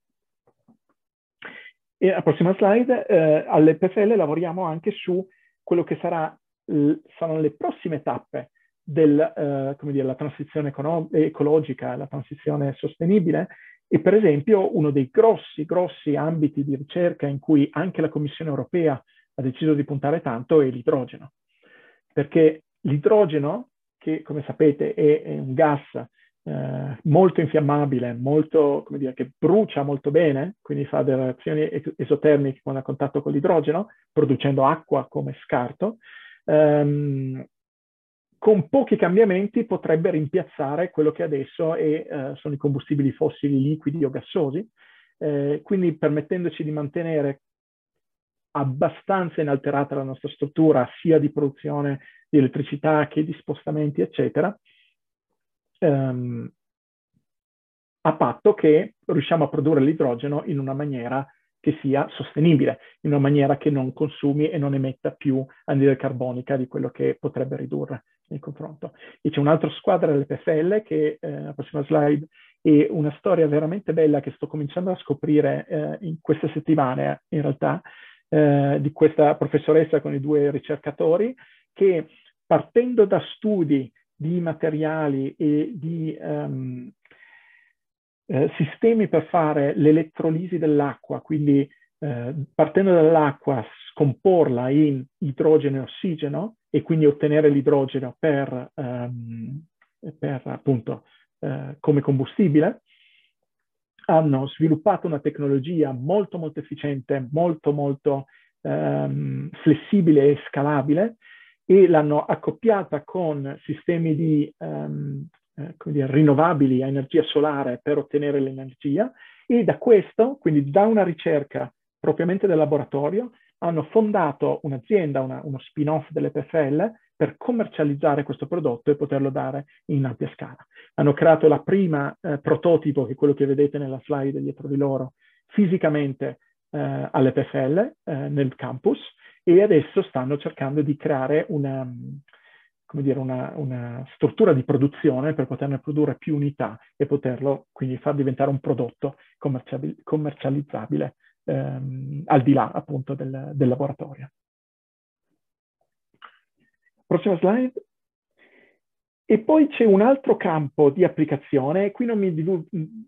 A: E la prossima slide, eh, all'EPFL lavoriamo anche su quello che sarà, saranno le prossime tappe della eh, transizione ecologica, la transizione sostenibile, e per esempio uno dei grossi, grossi ambiti di ricerca in cui anche la Commissione europea ha deciso di puntare tanto è l'idrogeno. Perché l'idrogeno, che come sapete è, è un gas eh, molto infiammabile, molto, come dire, che brucia molto bene, quindi fa delle reazioni esotermiche quando ha contatto con l'idrogeno, producendo acqua come scarto, ehm, con pochi cambiamenti potrebbe rimpiazzare quello che adesso è, eh, sono i combustibili fossili liquidi o gassosi, eh, quindi permettendoci di mantenere abbastanza inalterata la nostra struttura, sia di produzione di elettricità che di spostamenti, eccetera, ehm, a patto che riusciamo a produrre l'idrogeno in una maniera che sia sostenibile, in una maniera che non consumi e non emetta più anidride carbonica di quello che potrebbe ridurre nel confronto. E c'è un'altra squadra dell'EPFL che, eh, la prossima slide, è una storia veramente bella che sto cominciando a scoprire eh, in queste settimane, in realtà, eh, di questa professoressa con i due ricercatori, che partendo da studi di materiali e di um, eh, sistemi per fare l'elettrolisi dell'acqua, quindi eh, partendo dall'acqua scomporla in idrogeno e ossigeno e quindi ottenere l'idrogeno per, um, per appunto eh, come combustibile, hanno sviluppato una tecnologia molto molto efficiente, molto molto um, flessibile e scalabile e l'hanno accoppiata con sistemi di um, eh, dire, rinnovabili a energia solare per ottenere l'energia e da questo, quindi da una ricerca propriamente del laboratorio, hanno fondato un'azienda, una, uno spin-off dell'EPFL per commercializzare questo prodotto e poterlo dare in ampia scala. Hanno creato la prima eh, prototipo, che è quello che vedete nella slide dietro di loro, fisicamente eh, all'EPFL eh, nel campus e adesso stanno cercando di creare una, come dire, una, una, struttura di produzione per poterne produrre più unità e poterlo quindi far diventare un prodotto commercializzabile ehm, al di là appunto del, del laboratorio. Prossima slide. E poi c'è un altro campo di applicazione, qui non, mi,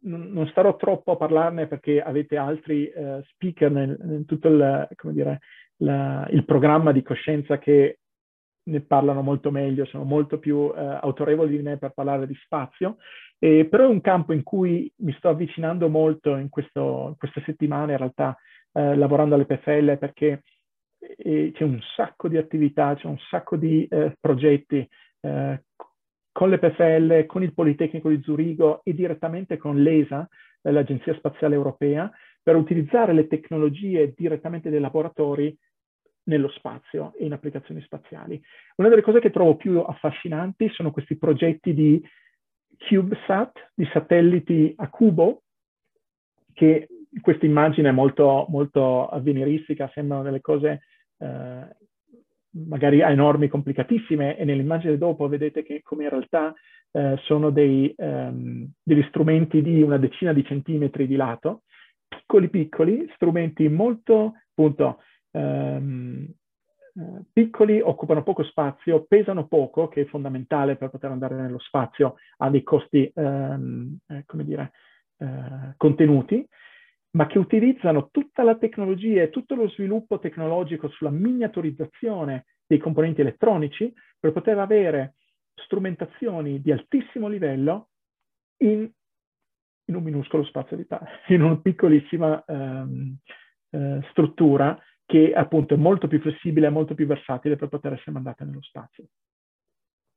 A: non starò troppo a parlarne perché avete altri uh, speaker nel, in tutto il, dire, la, il programma di coscienza che ne parlano molto meglio, sono molto più eh, autorevoli di me per parlare di spazio, eh, però è un campo in cui mi sto avvicinando molto in, questo, in queste settimane, in realtà, eh, lavorando all'EPFL, perché eh, c'è un sacco di attività, c'è un sacco di progetti eh, con l'EPFL, con il Politecnico di Zurigo e direttamente con l'ESA, l'Agenzia Spaziale Europea, per utilizzare le tecnologie direttamente dei laboratori nello spazio e in applicazioni spaziali. Una delle cose che trovo più affascinanti sono questi progetti di CubeSat, di satelliti a cubo, che questa immagine è molto, molto avveniristica, sembrano delle cose eh, magari enormi, complicatissime, e nell'immagine dopo vedete che come in realtà eh, sono dei, um, degli strumenti di una decina di centimetri di lato, piccoli piccoli, strumenti molto appunto eh, piccoli, occupano poco spazio, pesano poco, che è fondamentale per poter andare nello spazio, ha dei costi, eh, come dire, eh, contenuti, ma che utilizzano tutta la tecnologia e tutto lo sviluppo tecnologico sulla miniaturizzazione dei componenti elettronici per poter avere strumentazioni di altissimo livello in, in un minuscolo spazio di tempo, in una piccolissima ehm, eh, struttura che appunto è molto più flessibile e molto più versatile per poter essere mandata nello spazio.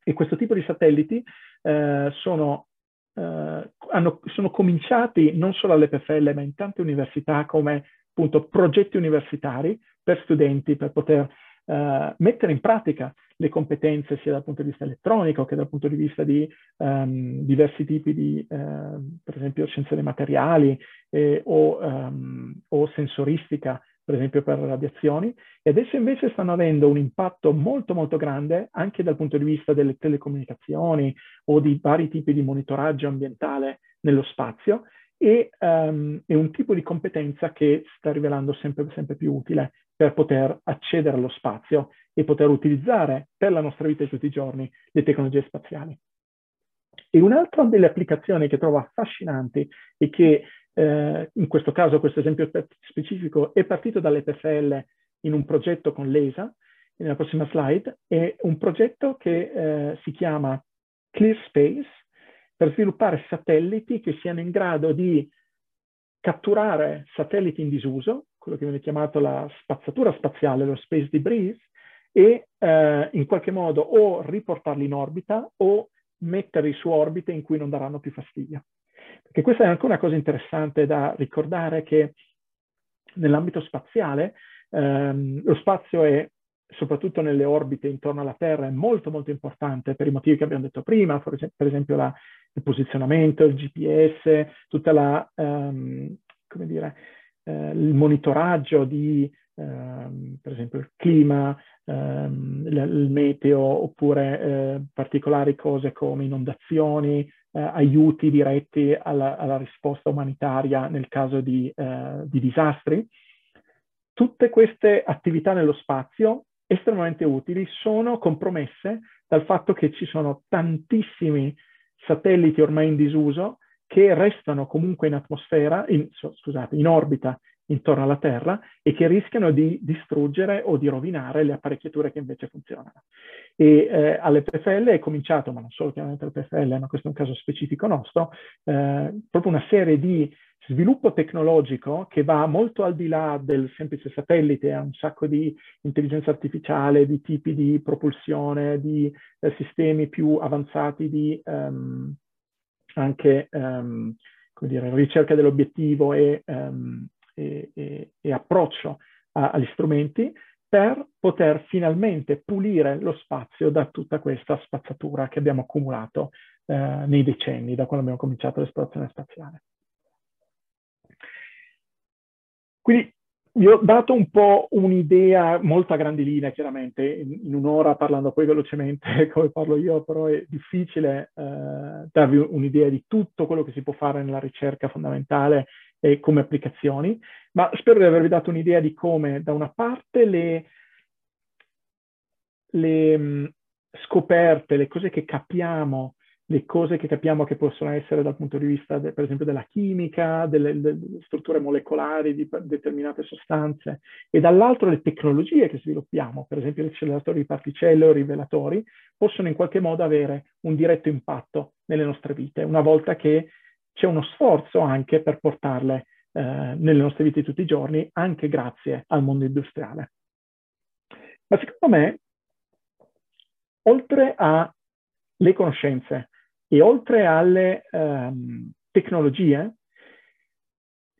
A: E questo tipo di satelliti eh, sono, eh, hanno, sono, cominciati non solo all'EPFL ma in tante università come appunto progetti universitari per studenti per poter eh, mettere in pratica le competenze sia dal punto di vista elettronico che dal punto di vista di um, diversi tipi di, uh, per esempio, scienze dei materiali eh, o, um, o sensoristica per esempio per radiazioni, e adesso invece stanno avendo un impatto molto molto grande anche dal punto di vista delle telecomunicazioni o di vari tipi di monitoraggio ambientale nello spazio e um, è un tipo di competenza che sta rivelando sempre, sempre più utile per poter accedere allo spazio e poter utilizzare per la nostra vita di tutti i giorni le tecnologie spaziali. E un'altra delle applicazioni che trovo affascinanti e che eh, in questo caso questo esempio specifico è partito dall'EPFL in un progetto con l'ESA, nella prossima slide, è un progetto che eh, si chiama Clear Space per sviluppare satelliti che siano in grado di catturare satelliti in disuso, quello che viene chiamato la spazzatura spaziale, lo space debris, e eh, in qualche modo o riportarli in orbita o metterli su orbite in cui non daranno più fastidio. Perché questa è anche una cosa interessante da ricordare che nell'ambito spaziale ehm, lo spazio è soprattutto nelle orbite intorno alla Terra, è molto molto importante per i motivi che abbiamo detto prima, per esempio la, il posizionamento, il GPS, tutta la, um, come dire, uh, il monitoraggio di, uh, per esempio, il clima, um, il, il, meteo, oppure uh, particolari cose come inondazioni, aiuti diretti alla, alla, risposta umanitaria nel caso di, di disastri. Tutte queste attività nello spazio estremamente utili sono compromesse dal fatto che ci sono tantissimi satelliti ormai in disuso che restano comunque in atmosfera, in, scusate, in orbita intorno alla Terra e che rischiano di distruggere o di rovinare le apparecchiature che invece funzionano. E eh, all'EPFL è cominciato, ma non solo chiaramente all'EPFL, ma questo è un caso specifico nostro, eh, proprio una serie di sviluppo tecnologico che va molto al di là del semplice satellite, ha un sacco di intelligenza artificiale, di tipi di propulsione, di eh, sistemi più avanzati di um, anche um, come dire, ricerca dell'obiettivo e, um, e, e, e, approccio a, agli strumenti per poter finalmente pulire lo spazio da tutta questa spazzatura che abbiamo accumulato eh, nei decenni, da quando abbiamo cominciato l'esplorazione spaziale. Quindi vi ho dato un po' un'idea molto a grandi linee, chiaramente, in, in, un'ora parlando poi velocemente come parlo io, però è difficile eh, darvi un'idea di tutto quello che si può fare nella ricerca fondamentale e come applicazioni, ma spero di avervi dato un'idea di come da una parte le, le mh, scoperte, le cose che capiamo le cose che capiamo che possono essere dal punto di vista, de, per esempio, della chimica, delle, delle, strutture molecolari di determinate sostanze, e dall'altro le tecnologie che sviluppiamo, per esempio gli acceleratori di particelle o i rivelatori, possono in qualche modo avere un diretto impatto nelle nostre vite, una volta che c'è uno sforzo anche per portarle eh, nelle nostre vite di tutti i giorni, anche grazie al mondo industriale. Ma secondo me, oltre alle conoscenze e oltre alle um, tecnologie,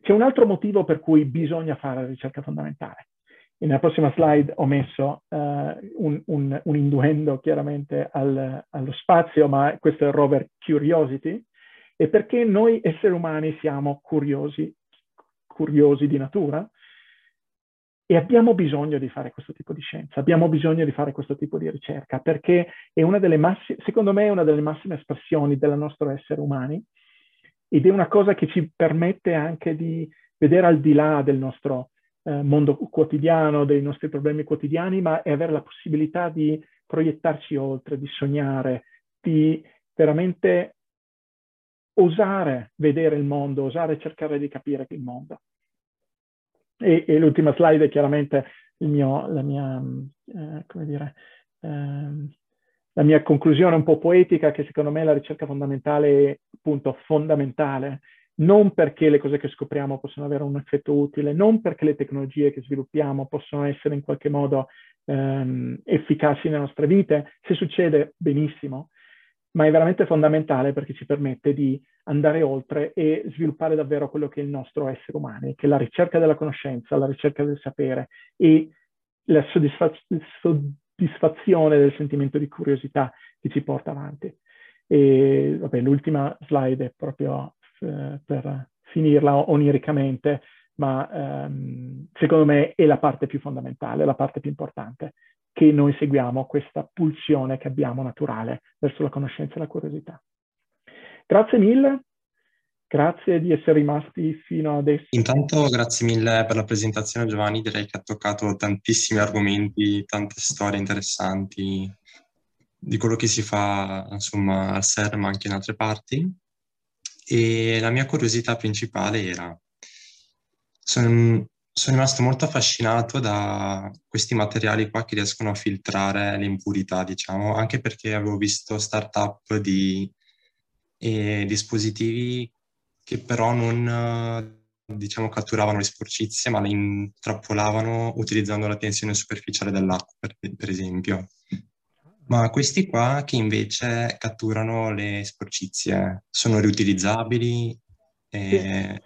A: c'è un altro motivo per cui bisogna fare ricerca fondamentale. E nella prossima slide ho messo uh, un, un, un, induendo chiaramente al, allo spazio, ma questo è il rover Curiosity, e perché noi esseri umani siamo curiosi, curiosi di natura, e abbiamo bisogno di fare questo tipo di scienza, abbiamo bisogno di fare questo tipo di ricerca, perché è una delle massime, secondo me è una delle massime espressioni del nostro essere umani ed è una cosa che ci permette anche di vedere al di là del nostro eh, mondo quotidiano, dei nostri problemi quotidiani, ma è avere la possibilità di proiettarci oltre, di sognare, di veramente osare vedere il mondo, osare cercare di capire il mondo. E, e l'ultima slide è chiaramente mio, la, mia, eh, dire, eh, la mia conclusione un po' poetica che secondo me la ricerca fondamentale appunto fondamentale, non perché le cose che scopriamo possono avere un effetto utile, non perché le tecnologie che sviluppiamo possono essere in qualche modo ehm, efficaci nelle nostre vite, se succede benissimo, ma è veramente fondamentale perché ci permette di andare oltre e sviluppare davvero quello che è il nostro essere umano, che è la ricerca della conoscenza, la ricerca del sapere e la soddisfaz- soddisfazione del sentimento di curiosità che ci porta avanti. E vabbè, l'ultima slide è proprio eh, per finirla oniricamente, ma ehm, secondo me è la parte più fondamentale, la parte più importante, che noi seguiamo questa pulsione che abbiamo naturale verso la conoscenza e la curiosità. Grazie mille, grazie di essere rimasti fino adesso.
B: Intanto grazie mille per la presentazione Giovanni, direi che ha toccato tantissimi argomenti, tante storie interessanti di quello che si fa insomma al SER ma anche in altre parti. E la mia curiosità principale era, sono, sono rimasto molto affascinato da questi materiali qua che riescono a filtrare le impurità, diciamo, anche perché avevo visto startup di e dispositivi che però non diciamo, catturavano le sporcizie, ma le intrappolavano utilizzando la tensione superficiale dell'acqua, per, per esempio. Ma questi qua che invece catturano le sporcizie sono riutilizzabili?
A: E...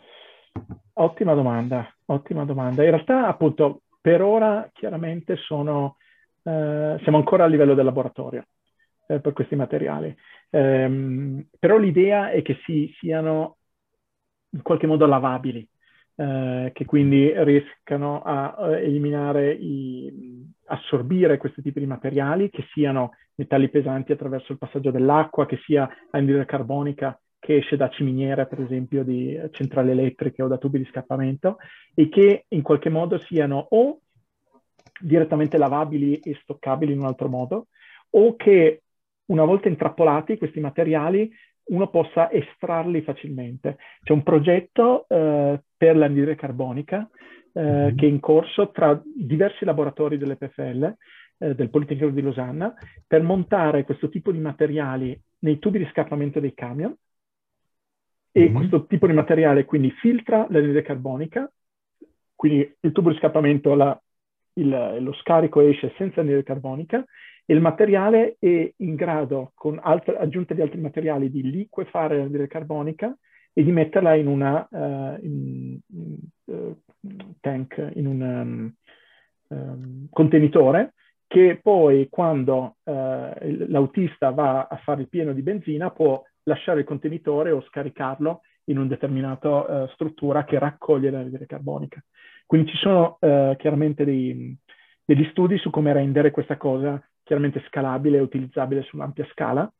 A: Sì. Ottima domanda, ottima domanda. In realtà, appunto, per ora chiaramente sono, eh, siamo ancora a livello del laboratorio eh, per questi materiali, ehm, però l'idea è che si, siano in qualche modo lavabili, eh, che quindi riescano a eh, eliminare, i, assorbire questi tipi di materiali, che siano metalli pesanti attraverso il passaggio dell'acqua, che sia anidride carbonica che esce da ciminiere, per esempio, di centrali elettriche o da tubi di scappamento, e che in qualche modo siano o direttamente lavabili e stoccabili in un altro modo, o che una volta intrappolati questi materiali uno possa estrarli facilmente. C'è un progetto eh, per l'anidride carbonica eh, mm-hmm. che è in corso tra diversi laboratori dell'EPFL, eh, del Politecnico di Losanna, per montare questo tipo di materiali nei tubi di scappamento dei camion. E mm-hmm. questo tipo di materiale quindi filtra l'anidride carbonica, quindi il tubo di scappamento, la, il, lo scarico esce senza anidride carbonica il materiale è in grado, con altre, aggiunta di altri materiali, di liquefare l'anidride carbonica e di metterla in una uh, in, uh, tank, in un um, um, contenitore che poi quando uh, l'autista va a fare il pieno di benzina può lasciare il contenitore o scaricarlo in una determinata struttura che raccoglie l'anidride carbonica. Quindi ci sono chiaramente dei, degli studi su come rendere questa cosa chiaramente scalabile e utilizzabile su un'ampia scala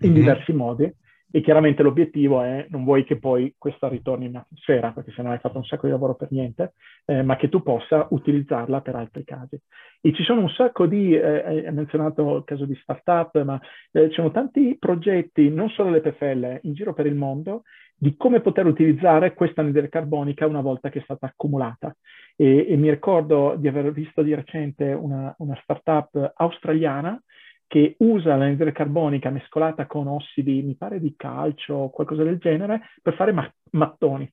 A: in mm-hmm. diversi modi e chiaramente l'obiettivo è non vuoi che poi questa ritorni in atmosfera perché sennò hai fatto un sacco di lavoro per niente eh, ma che tu possa utilizzarla per altri casi e ci sono un sacco di eh, hai menzionato il caso di startup ma eh, ci sono tanti progetti non solo le PFL in giro per il mondo di come poter utilizzare questa anidride carbonica una volta che è stata accumulata. E, e mi ricordo di aver visto di recente una, una startup australiana che usa l'anidride carbonica mescolata con ossidi, mi pare di calcio o qualcosa del genere, per fare ma- mattoni.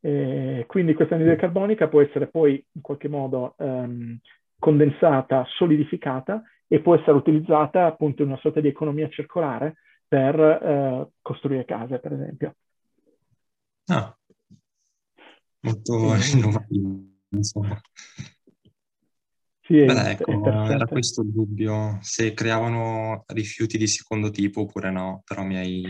A: E quindi questa anidride carbonica può essere poi in qualche modo um, condensata, solidificata e può essere utilizzata appunto in una sorta di economia circolare per eh, costruire case, per esempio.
B: Ah, molto innovativo, insomma. Sì, Beh, ecco, era questo il dubbio, se creavano rifiuti di secondo tipo oppure no, però mi hai...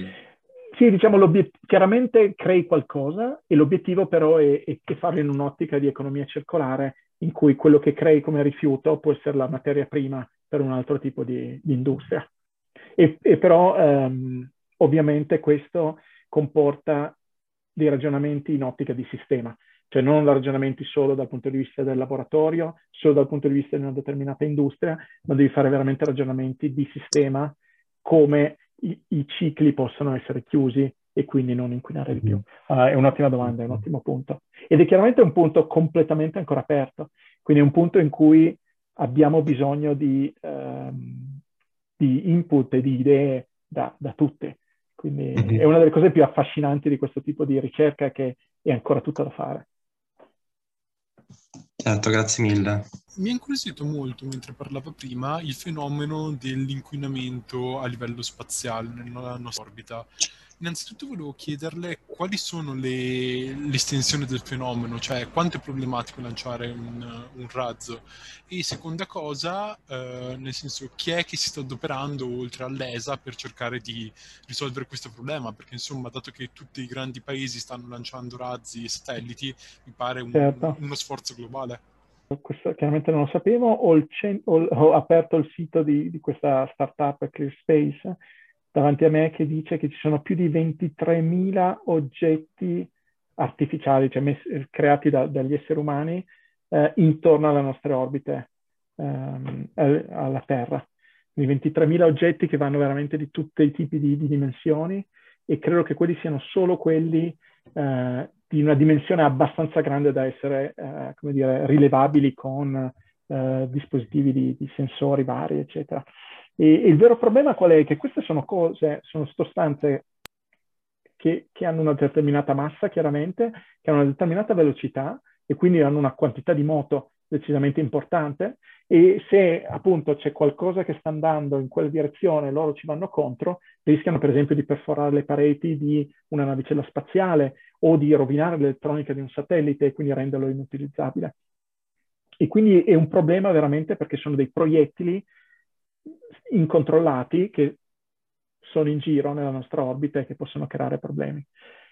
A: Sì, diciamo, chiaramente crei qualcosa e l'obiettivo però è, è, è farlo in un'ottica di economia circolare in cui quello che crei come rifiuto può essere la materia prima per un altro tipo di, di industria. E, e però ehm, ovviamente questo comporta dei ragionamenti in ottica di sistema, cioè non ragionamenti solo dal punto di vista del laboratorio, solo dal punto di vista di una determinata industria, ma devi fare veramente ragionamenti di sistema, come i, i cicli possono essere chiusi e quindi non inquinare di più. Uh, è un'ottima domanda, è un ottimo punto. Ed è chiaramente un punto completamente ancora aperto, quindi è un punto in cui abbiamo bisogno di, um, di input e di idee da, da tutte. Quindi mm-hmm. è una delle cose più affascinanti di questo tipo di ricerca che è ancora tutta da fare.
B: Certo, grazie mille.
C: Mi ha incuriosito molto mentre parlava prima il fenomeno dell'inquinamento a livello spaziale nella nostra orbita. Innanzitutto volevo chiederle quali sono le, l'estensioni del fenomeno, cioè quanto è problematico lanciare un, un razzo e seconda cosa, eh, nel senso chi è che si sta adoperando oltre all'ESA per cercare di risolvere questo problema, perché insomma dato che tutti i grandi paesi stanno lanciando razzi e satelliti, mi pare un, certo. uno sforzo globale.
A: Questo chiaramente non lo sapevo, ho, cent- ho, ho aperto il sito di, di questa startup Clear Space davanti a me che dice che ci sono più di 23.000 oggetti artificiali, cioè messi, creati da, dagli esseri umani eh, intorno alle nostre orbite, ehm, alla Terra. Quindi 23.000 oggetti che vanno veramente di tutti i tipi di, di dimensioni e credo che quelli siano solo quelli eh, di una dimensione abbastanza grande da essere, eh, come dire, rilevabili con eh, dispositivi di, di sensori vari, eccetera. E, il vero problema qual è? Che queste sono cose, sono sostanze che, che, hanno una determinata massa, chiaramente, che hanno una determinata velocità e quindi hanno una quantità di moto decisamente importante e se appunto c'è qualcosa che sta andando in quella direzione e loro ci vanno contro, rischiano per esempio di perforare le pareti di una navicella spaziale o di rovinare l'elettronica di un satellite e quindi renderlo inutilizzabile. E quindi è un problema veramente perché sono dei proiettili incontrollati che sono in giro nella nostra orbita e che possono creare problemi.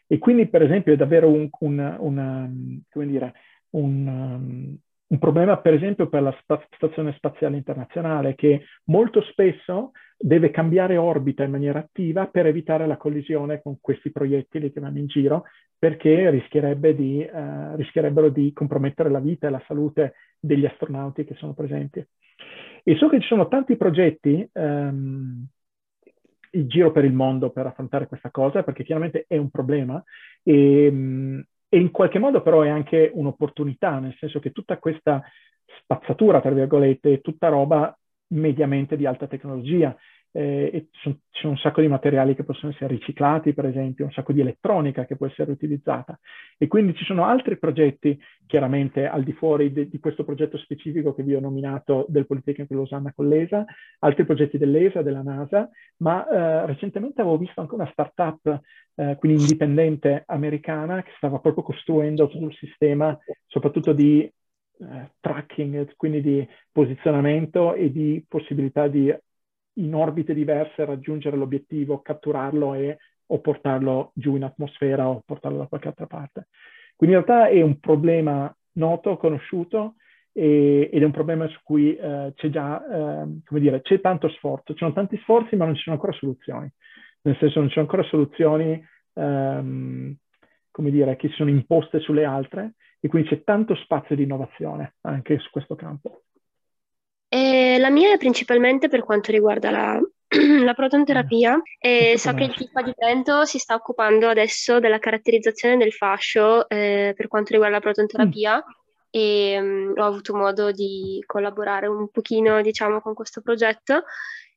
A: E quindi, per esempio, è davvero un, un, una, dire, un, un, problema, per esempio, per la Stazione Spaziale Internazionale, che molto spesso deve cambiare orbita in maniera attiva per evitare la collisione con questi proiettili che vanno in giro, perché rischierebbe di, uh, rischierebbero di compromettere la vita e la salute degli astronauti che sono presenti. E so che ci sono tanti progetti um, in giro per il mondo per affrontare questa cosa, perché chiaramente è un problema e, e in qualche modo però è anche un'opportunità, nel senso che tutta questa spazzatura, tra virgolette, tutta roba mediamente di alta tecnologia eh, c'è un sacco di materiali che possono essere riciclati, per esempio, un sacco di elettronica che può essere utilizzata. E quindi ci sono altri progetti, chiaramente al di fuori de, di questo progetto specifico che vi ho nominato del Politecnico di Losanna con l'ESA, altri progetti dell'ESA, della NASA, ma eh, recentemente avevo visto anche una startup, eh, quindi indipendente americana, che stava proprio costruendo il sistema, soprattutto di eh, tracking, quindi di posizionamento e di possibilità di in orbite diverse raggiungere l'obiettivo, catturarlo e, o portarlo giù in atmosfera o portarlo da qualche altra parte. Quindi in realtà è un problema noto, conosciuto e, ed è un problema su cui eh, c'è già, eh, come dire, c'è tanto sforzo. Ci sono tanti sforzi ma non ci sono ancora soluzioni. Nel senso non ci sono ancora soluzioni, ehm, come dire, che si sono imposte sulle altre e quindi c'è tanto spazio di innovazione anche su questo campo.
D: E la mia è principalmente per quanto riguarda la, la protonterapia e so che il TIFA di Trento si sta occupando adesso della caratterizzazione del fascio eh, per quanto riguarda la protonterapia mm. e um, ho avuto modo di collaborare un pochino diciamo con questo progetto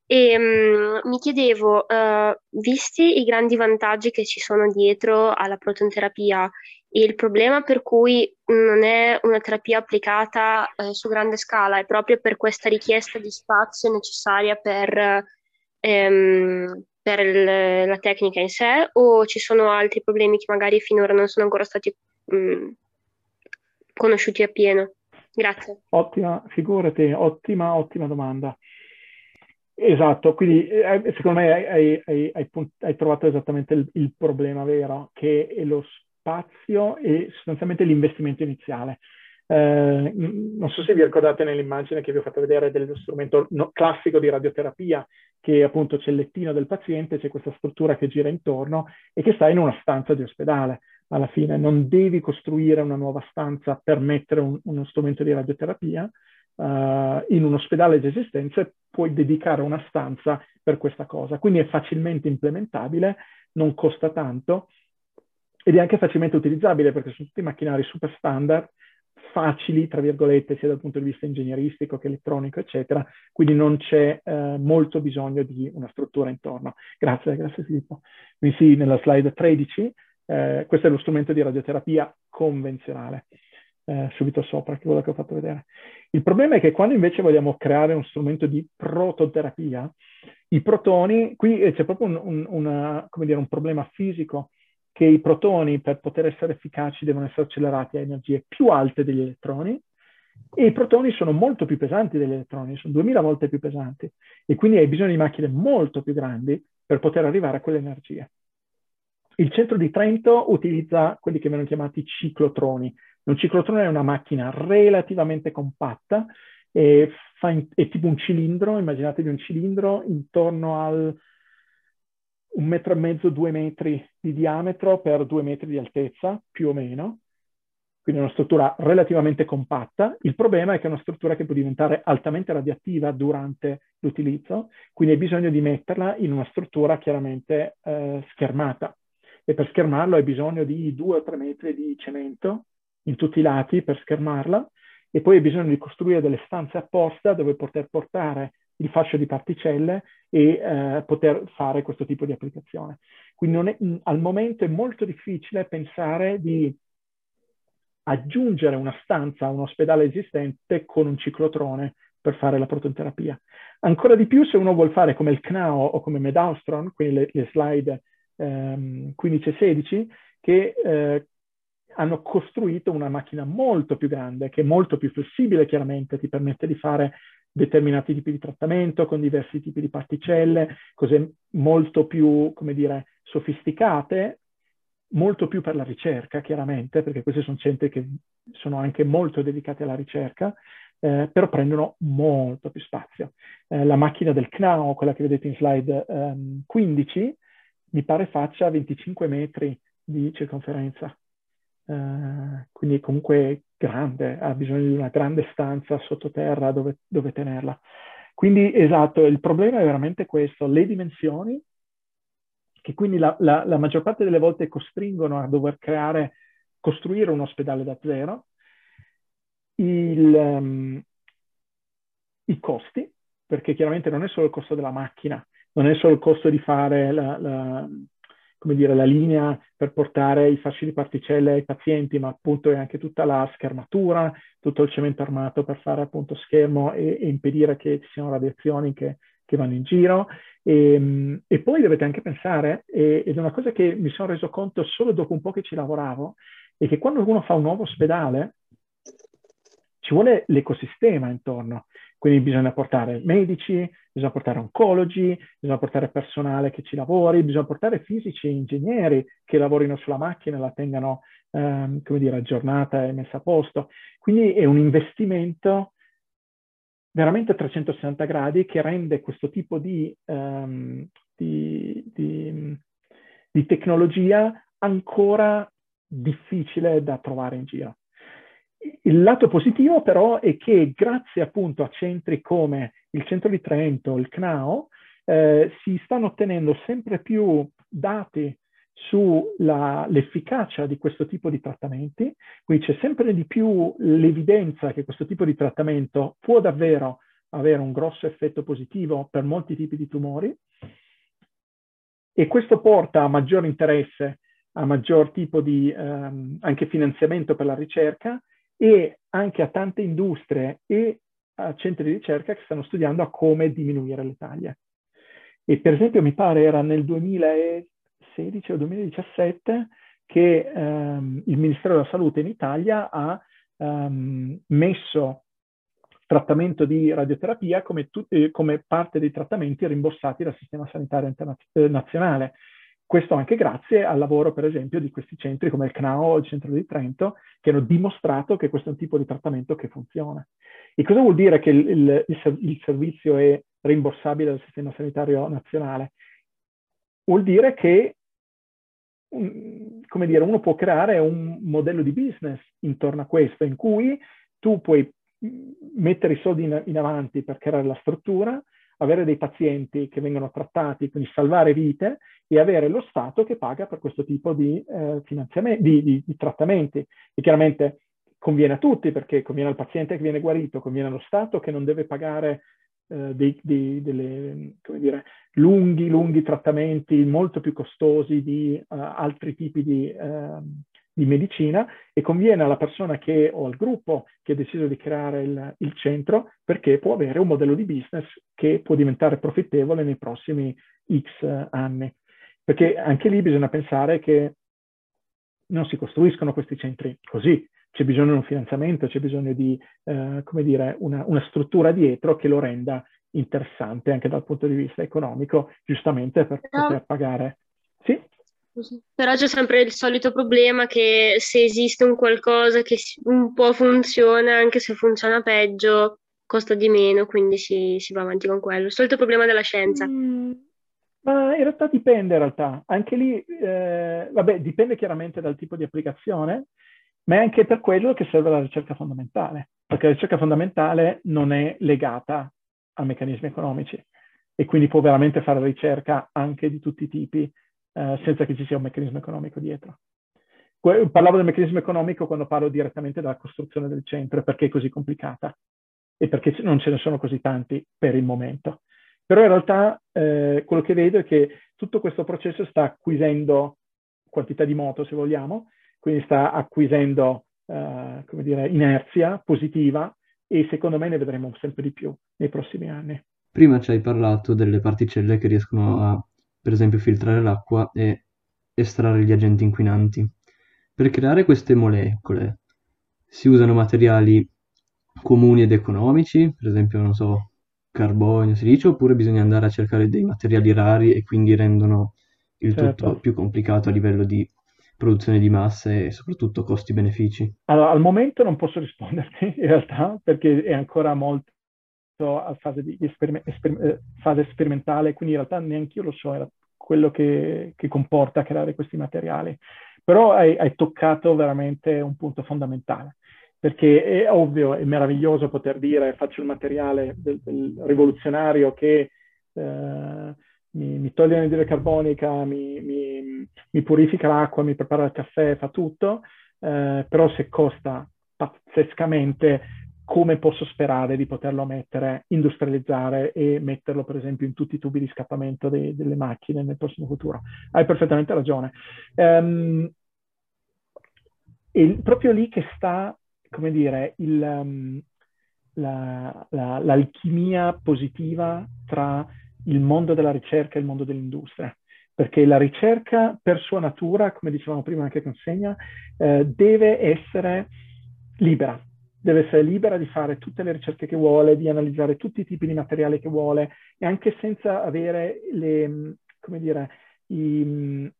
D: e um, mi chiedevo, uh, visti i grandi vantaggi che ci sono dietro alla protonterapia il problema per cui non è una terapia applicata eh, su grande scala è proprio per questa richiesta di spazio necessaria per, ehm, per il, la tecnica in sé o ci sono altri problemi che magari finora non sono ancora stati mh, mm, conosciuti appieno? Grazie.
A: Ottima, figurati, ottima, ottima domanda. Esatto, quindi eh, secondo me hai, hai, hai, hai trovato esattamente il, il, problema vero, che lo spazio e sostanzialmente l'investimento iniziale. Eh, non so se vi ricordate nell'immagine che vi ho fatto vedere dello strumento no, classico di radioterapia, che appunto c'è il lettino del paziente, c'è questa struttura che gira intorno e che sta in una stanza di ospedale. Alla fine non devi costruire una nuova stanza per mettere un, uno strumento di radioterapia, uh, in un ospedale già esistente puoi dedicare una stanza per questa cosa. Quindi è facilmente implementabile, non costa tanto ed è anche facilmente utilizzabile perché sono tutti macchinari super standard, facili, tra virgolette, sia dal punto di vista ingegneristico che elettronico, eccetera, quindi non c'è eh, molto bisogno di una struttura intorno. Grazie, grazie Filippo. Quindi sì, nella slide 13, eh, questo è lo strumento di radioterapia convenzionale, eh, subito sopra, che quello che ho fatto vedere. Il problema è che quando invece vogliamo creare uno strumento di prototerapia, i protoni, qui c'è proprio un, un, una, dire, un problema fisico, che i protoni per poter essere efficaci devono essere accelerati a energie più alte degli elettroni e i protoni sono molto più pesanti degli elettroni, sono 2000 volte più pesanti e quindi hai bisogno di macchine molto più grandi per poter arrivare a quelle energie. Il centro di Trento utilizza quelli che vengono chiamati ciclotroni. Un ciclotrone è una macchina relativamente compatta, e in, è tipo un cilindro, immaginatevi un cilindro intorno al un metro e mezzo, due metri di diametro per due metri di altezza, più o meno. Quindi una struttura relativamente compatta. Il problema è che è una struttura che può diventare altamente radioattiva durante l'utilizzo, quindi hai bisogno di metterla in una struttura chiaramente eh, schermata. E per schermarlo hai bisogno di due o tre metri di cemento in tutti i lati per schermarla e poi hai bisogno di costruire delle stanze apposta dove poter portare il fascio di particelle e eh, poter fare questo tipo di applicazione. Quindi è, al momento è molto difficile pensare di aggiungere una stanza a un ospedale esistente con un ciclotrone per fare la protonterapia. Ancora di più se uno vuole fare come il CNAO o come Medaustron, quindi le, le slide ehm, 15 e 16, che eh, hanno costruito una macchina molto più grande, che è molto più flessibile chiaramente, ti permette di fare determinati tipi di trattamento con diversi tipi di particelle, cose molto più, come dire, sofisticate, molto più per la ricerca, chiaramente, perché questi sono centri che sono anche molto dedicati alla ricerca, eh, però prendono molto più spazio. Eh, la macchina del CNAO, quella che vedete in slide ehm, 15, mi pare faccia 25 metri di circonferenza. Uh, quindi comunque grande, ha bisogno di una grande stanza sottoterra dove, dove tenerla. Quindi esatto, il problema è veramente questo, le dimensioni, che quindi la, la, la maggior parte delle volte costringono a dover creare, costruire un ospedale da zero, il, um, i costi, perché chiaramente non è solo il costo della macchina, non è solo il costo di fare la, la come dire, la linea per portare i fasci di particelle ai pazienti, ma appunto è anche tutta la schermatura, tutto il cemento armato per fare appunto schermo e, e impedire che ci siano radiazioni che, che vanno in giro. E, ehm, e, poi dovete anche pensare, e, ed è una cosa che mi sono reso conto solo dopo un po' che ci lavoravo, è che quando uno fa un nuovo ospedale ci vuole l'ecosistema intorno. Quindi bisogna portare medici, bisogna portare oncologi, bisogna portare personale che ci lavori, bisogna portare fisici e ingegneri che lavorino sulla macchina e la tengano, ehm, come dire, aggiornata e messa a posto. Quindi è un investimento veramente a 360 gradi che rende questo tipo di, um, di, di, di tecnologia ancora difficile da trovare in giro. Il lato positivo però è che grazie appunto a centri come il centro di Trento, il CNAO, eh, si stanno ottenendo sempre più dati sull'efficacia di questo tipo di trattamenti, quindi c'è sempre di più l'evidenza che questo tipo di trattamento può davvero avere un grosso effetto positivo per molti tipi di tumori. E questo porta a maggior interesse, a maggior tipo di ehm, anche finanziamento per la ricerca e anche a tante industrie e a centri di ricerca che stanno studiando a come diminuire le taglie. E per esempio mi pare era nel 2016 o 2017 che um, il Ministero della Salute in Italia ha um, messo trattamento di radioterapia come, tu, eh, come, parte dei trattamenti rimborsati dal sistema sanitario internazionale. nazionale. Questo anche grazie al lavoro, per esempio, di questi centri come il CNAO o il Centro di Trento, che hanno dimostrato che questo è un tipo di trattamento che funziona. E cosa vuol dire che il, il, il servizio è rimborsabile dal sistema sanitario nazionale? Vuol dire che come dire, uno può creare un modello di business intorno a questo, in cui tu puoi mettere i soldi in, in avanti per creare la struttura, avere dei pazienti che vengono trattati, quindi salvare vite e avere lo Stato che paga per questo tipo di, eh, di, di, di trattamenti. E chiaramente conviene a tutti perché conviene al paziente che viene guarito, conviene allo Stato che non deve pagare eh, dei, dei, delle, dire, lunghi, lunghi trattamenti molto più costosi di uh, altri tipi di, uh, di, medicina e conviene alla persona che o al gruppo che ha deciso di creare il, il, centro perché può avere un modello di business che può diventare profittevole nei prossimi X anni. Perché anche lì bisogna pensare che non si costruiscono questi centri così, c'è bisogno di un finanziamento, c'è bisogno di, eh, come dire, una, una, struttura dietro che lo renda interessante anche dal punto di vista economico, giustamente per Però... poter pagare. Sì?
D: Però c'è sempre il solito problema che se esiste un qualcosa che un po' funziona, anche se funziona peggio, costa di meno, quindi si, si va avanti con quello. Il solito problema della scienza. Mm,
A: ma in realtà dipende, in realtà. Anche lì, eh, vabbè, dipende chiaramente dal tipo di applicazione, ma è anche per quello che serve la ricerca fondamentale, perché la ricerca fondamentale non è legata a meccanismi economici e quindi può veramente fare ricerca anche di tutti i tipi eh, senza che ci sia un meccanismo economico dietro. Parlavo del meccanismo economico quando parlo direttamente della costruzione del centro perché è così complicata e perché non ce ne sono così tanti per il momento. Però in realtà eh, quello che vedo è che tutto questo processo sta acquisendo quantità di moto, se vogliamo, quindi sta acquisendo, uh, come dire, inerzia positiva e secondo me ne vedremo sempre di più nei prossimi anni.
E: Prima ci hai parlato delle particelle che riescono a, per esempio, filtrare l'acqua e estrarre gli agenti inquinanti. Per creare queste molecole si usano materiali comuni ed economici, per esempio, non so, carbonio, silicio, oppure bisogna andare a cercare dei materiali rari e quindi rendono il
A: Certo.
E: tutto più complicato a livello di produzione di masse e soprattutto costi-benefici?
A: Allora, al momento non posso risponderti in realtà perché è ancora molto a fase, di esperime- esper- eh, fase sperimentale, quindi in realtà neanche io lo so quello che, che comporta creare questi materiali. Però hai, hai toccato veramente un punto fondamentale perché è ovvio, è meraviglioso poter dire faccio il materiale del, del rivoluzionario che eh, mi, mi, toglie l'anidride carbonica, mi, mi, mi, purifica l'acqua, mi prepara il caffè, fa tutto, eh, però se costa pazzescamente, come posso sperare di poterlo mettere, industrializzare e metterlo per esempio in tutti i tubi di scappamento dei, delle macchine nel prossimo futuro? Hai perfettamente ragione. Um, e proprio lì che sta, come dire, il, um, la, la, l'alchimia positiva tra il mondo della ricerca e il mondo dell'industria. Perché la ricerca per sua natura, come dicevamo prima anche con Segna, eh, deve essere libera, deve essere libera di fare tutte le ricerche che vuole, di analizzare tutti i tipi di materiale che vuole e anche senza avere le, come dire, i,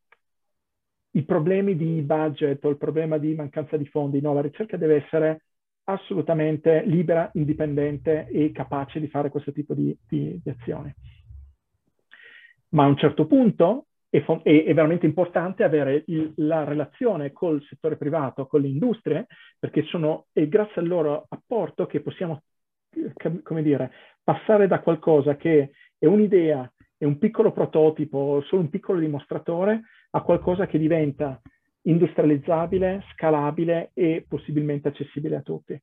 A: i problemi di budget o il problema di mancanza di fondi. No, la ricerca deve essere assolutamente libera, indipendente e capace di fare questo tipo di, di, di azioni ma a un certo punto è, è, veramente importante avere il, la relazione col settore privato, con le industrie, perché sono, è grazie al loro apporto che possiamo, come dire, passare da qualcosa che è un'idea, è un piccolo prototipo, solo un piccolo dimostratore, a qualcosa che diventa industrializzabile, scalabile e possibilmente accessibile a tutti.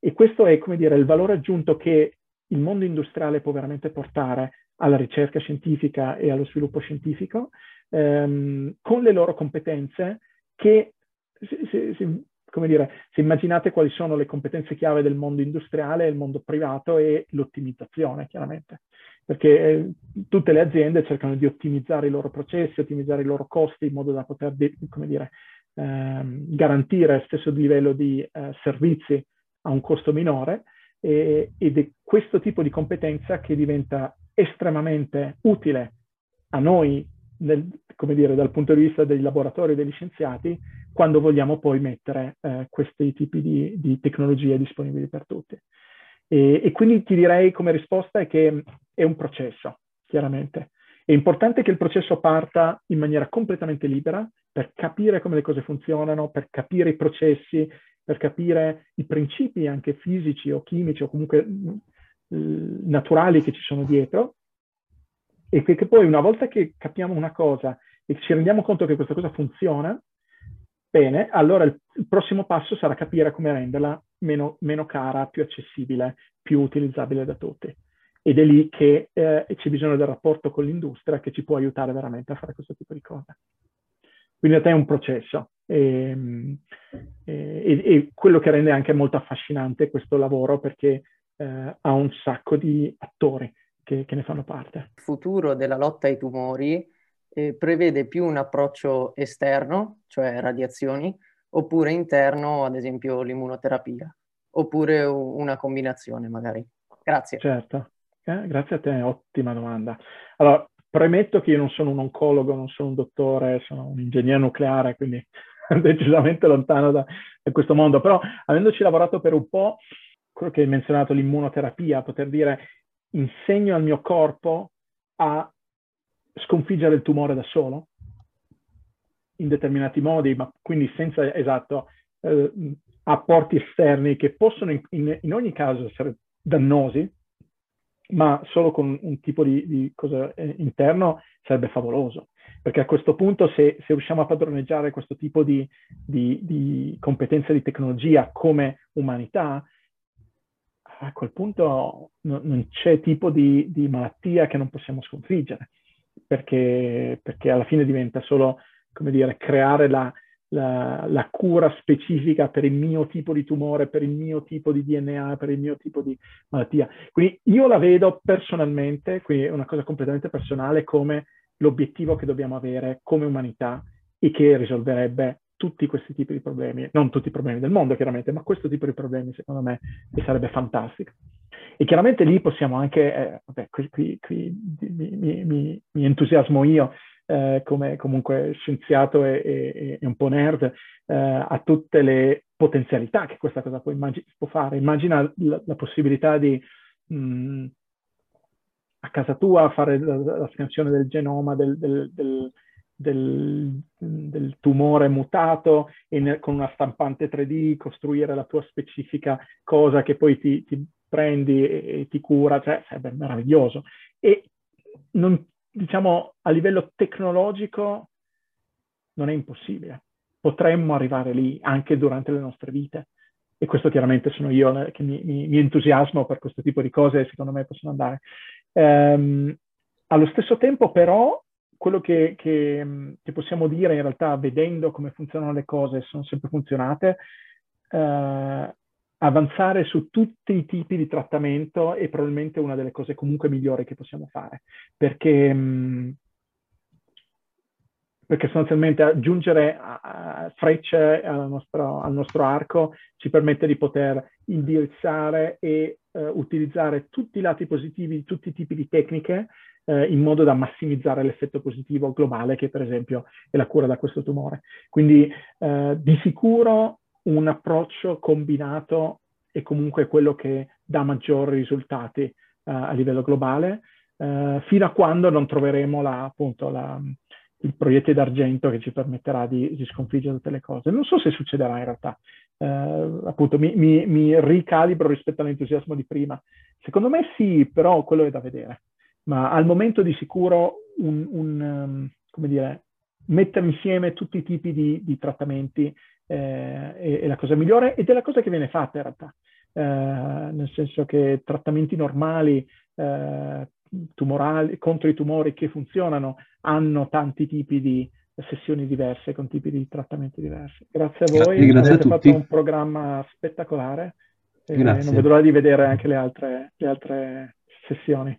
A: E questo è, come dire, il valore aggiunto che il mondo industriale può veramente portare alla ricerca scientifica e allo sviluppo scientifico, ehm, con le loro competenze che, se, se, come dire, se immaginate quali sono le competenze chiave del mondo industriale, il mondo privato e l'ottimizzazione, chiaramente. Perché eh, tutte le aziende cercano di ottimizzare i loro processi, ottimizzare i loro costi in modo da poter, come dire, ehm, garantire lo stesso livello di eh, servizi a un costo minore e, ed è questo tipo di competenza che diventa estremamente utile a noi, nel, come dire, dal punto di vista dei laboratori e degli scienziati, quando vogliamo poi mettere eh, questi tipi di, di, tecnologie disponibili per tutti. E, e, quindi ti direi come risposta è che è un processo, chiaramente. È importante che il processo parta in maniera completamente libera per capire come le cose funzionano, per capire i processi, per capire i principi anche fisici o chimici o comunque naturali che ci sono dietro e che, poi una volta che capiamo una cosa e ci rendiamo conto che questa cosa funziona, bene, allora il, prossimo passo sarà capire come renderla meno, meno, cara, più accessibile, più utilizzabile da tutti. Ed è lì che eh, c'è bisogno del rapporto con l'industria che ci può aiutare veramente a fare questo tipo di cose. Quindi in realtà è un processo e, e, e quello che rende anche molto affascinante questo lavoro perché eh, ha un sacco di attori che, che, ne fanno parte.
F: Il futuro della lotta ai tumori eh, prevede più un approccio esterno, cioè radiazioni, oppure interno, ad esempio l'immunoterapia, oppure una combinazione magari. Grazie.
A: Certo, eh, grazie a te, ottima domanda. Allora, premetto che io non sono un oncologo, non sono un dottore, sono un ingegnere nucleare, quindi decisamente lontano da, da questo mondo, però avendoci lavorato per un po', quello che hai menzionato, l'immunoterapia, poter dire insegno al mio corpo a sconfiggere il tumore da solo, in determinati modi, ma quindi senza, esatto, eh, apporti esterni che possono in, in, in, ogni caso essere dannosi, ma solo con un tipo di, di cosa eh, interno sarebbe favoloso. Perché a questo punto se, se riusciamo a padroneggiare questo tipo di, di, di competenza di tecnologia come umanità, a quel punto no, non c'è tipo di, di, malattia che non possiamo sconfiggere, perché, perché, alla fine diventa solo, come dire, creare la, la, la, cura specifica per il mio tipo di tumore, per il mio tipo di DNA, per il mio tipo di malattia. Quindi io la vedo personalmente, quindi è una cosa completamente personale, come l'obiettivo che dobbiamo avere come umanità e che risolverebbe tutti questi tipi di problemi, non tutti i problemi del mondo chiaramente, ma questo tipo di problemi secondo me sarebbe fantastico. E chiaramente lì possiamo anche, eh, vabbè, qui, qui, qui mi, mi, mi, entusiasmo io eh, come comunque scienziato e, e, e un po' nerd eh, a tutte le potenzialità che questa cosa può, immag- può fare. Immagina la, la possibilità di mh, mm, a casa tua fare la, la scansione del genoma del, del, del, del tumore mutato e ne, con una stampante 3D costruire la tua specifica cosa che poi ti, ti prendi e, e, ti cura, cioè sarebbe meraviglioso. E non, diciamo a livello tecnologico non è impossibile. Potremmo arrivare lì anche durante le nostre vite. E questo chiaramente sono io che mi, mi, mi entusiasmo per questo tipo di cose secondo me possono andare. Ehm, allo stesso tempo però quello che, che, che, possiamo dire in realtà vedendo come funzionano le cose, sono sempre funzionate, eh, avanzare su tutti i tipi di trattamento è probabilmente una delle cose comunque migliori che possiamo fare, perché, mh, perché sostanzialmente aggiungere a, a frecce al nostro, al nostro, arco ci permette di poter indirizzare e uh, utilizzare tutti i lati positivi di tutti i tipi di tecniche uh, in modo da massimizzare l'effetto positivo globale che per esempio è la cura da questo tumore. Quindi uh, di sicuro un approccio combinato è comunque quello che dà maggiori risultati uh, a livello globale, uh, fino a quando non troveremo la, appunto la, il proiettile d'argento che ci permetterà di, di, sconfiggere tutte le cose. Non so se succederà in realtà, uh, appunto mi, mi, mi, ricalibro rispetto all'entusiasmo di prima. Secondo me sì, però quello è da vedere. Ma al momento di sicuro un, un um, come dire, mettere insieme tutti i tipi di, di trattamenti eh, è, è, la cosa migliore ed è la cosa che viene fatta in realtà, eh, nel senso che trattamenti normali eh, tumorali, contro i tumori che funzionano hanno tanti tipi di sessioni diverse con tipi di trattamenti diversi. Grazie a voi,
E: grazie avete
A: fatto un programma spettacolare e non vedo l'ora di vedere anche le altre, le altre sessioni.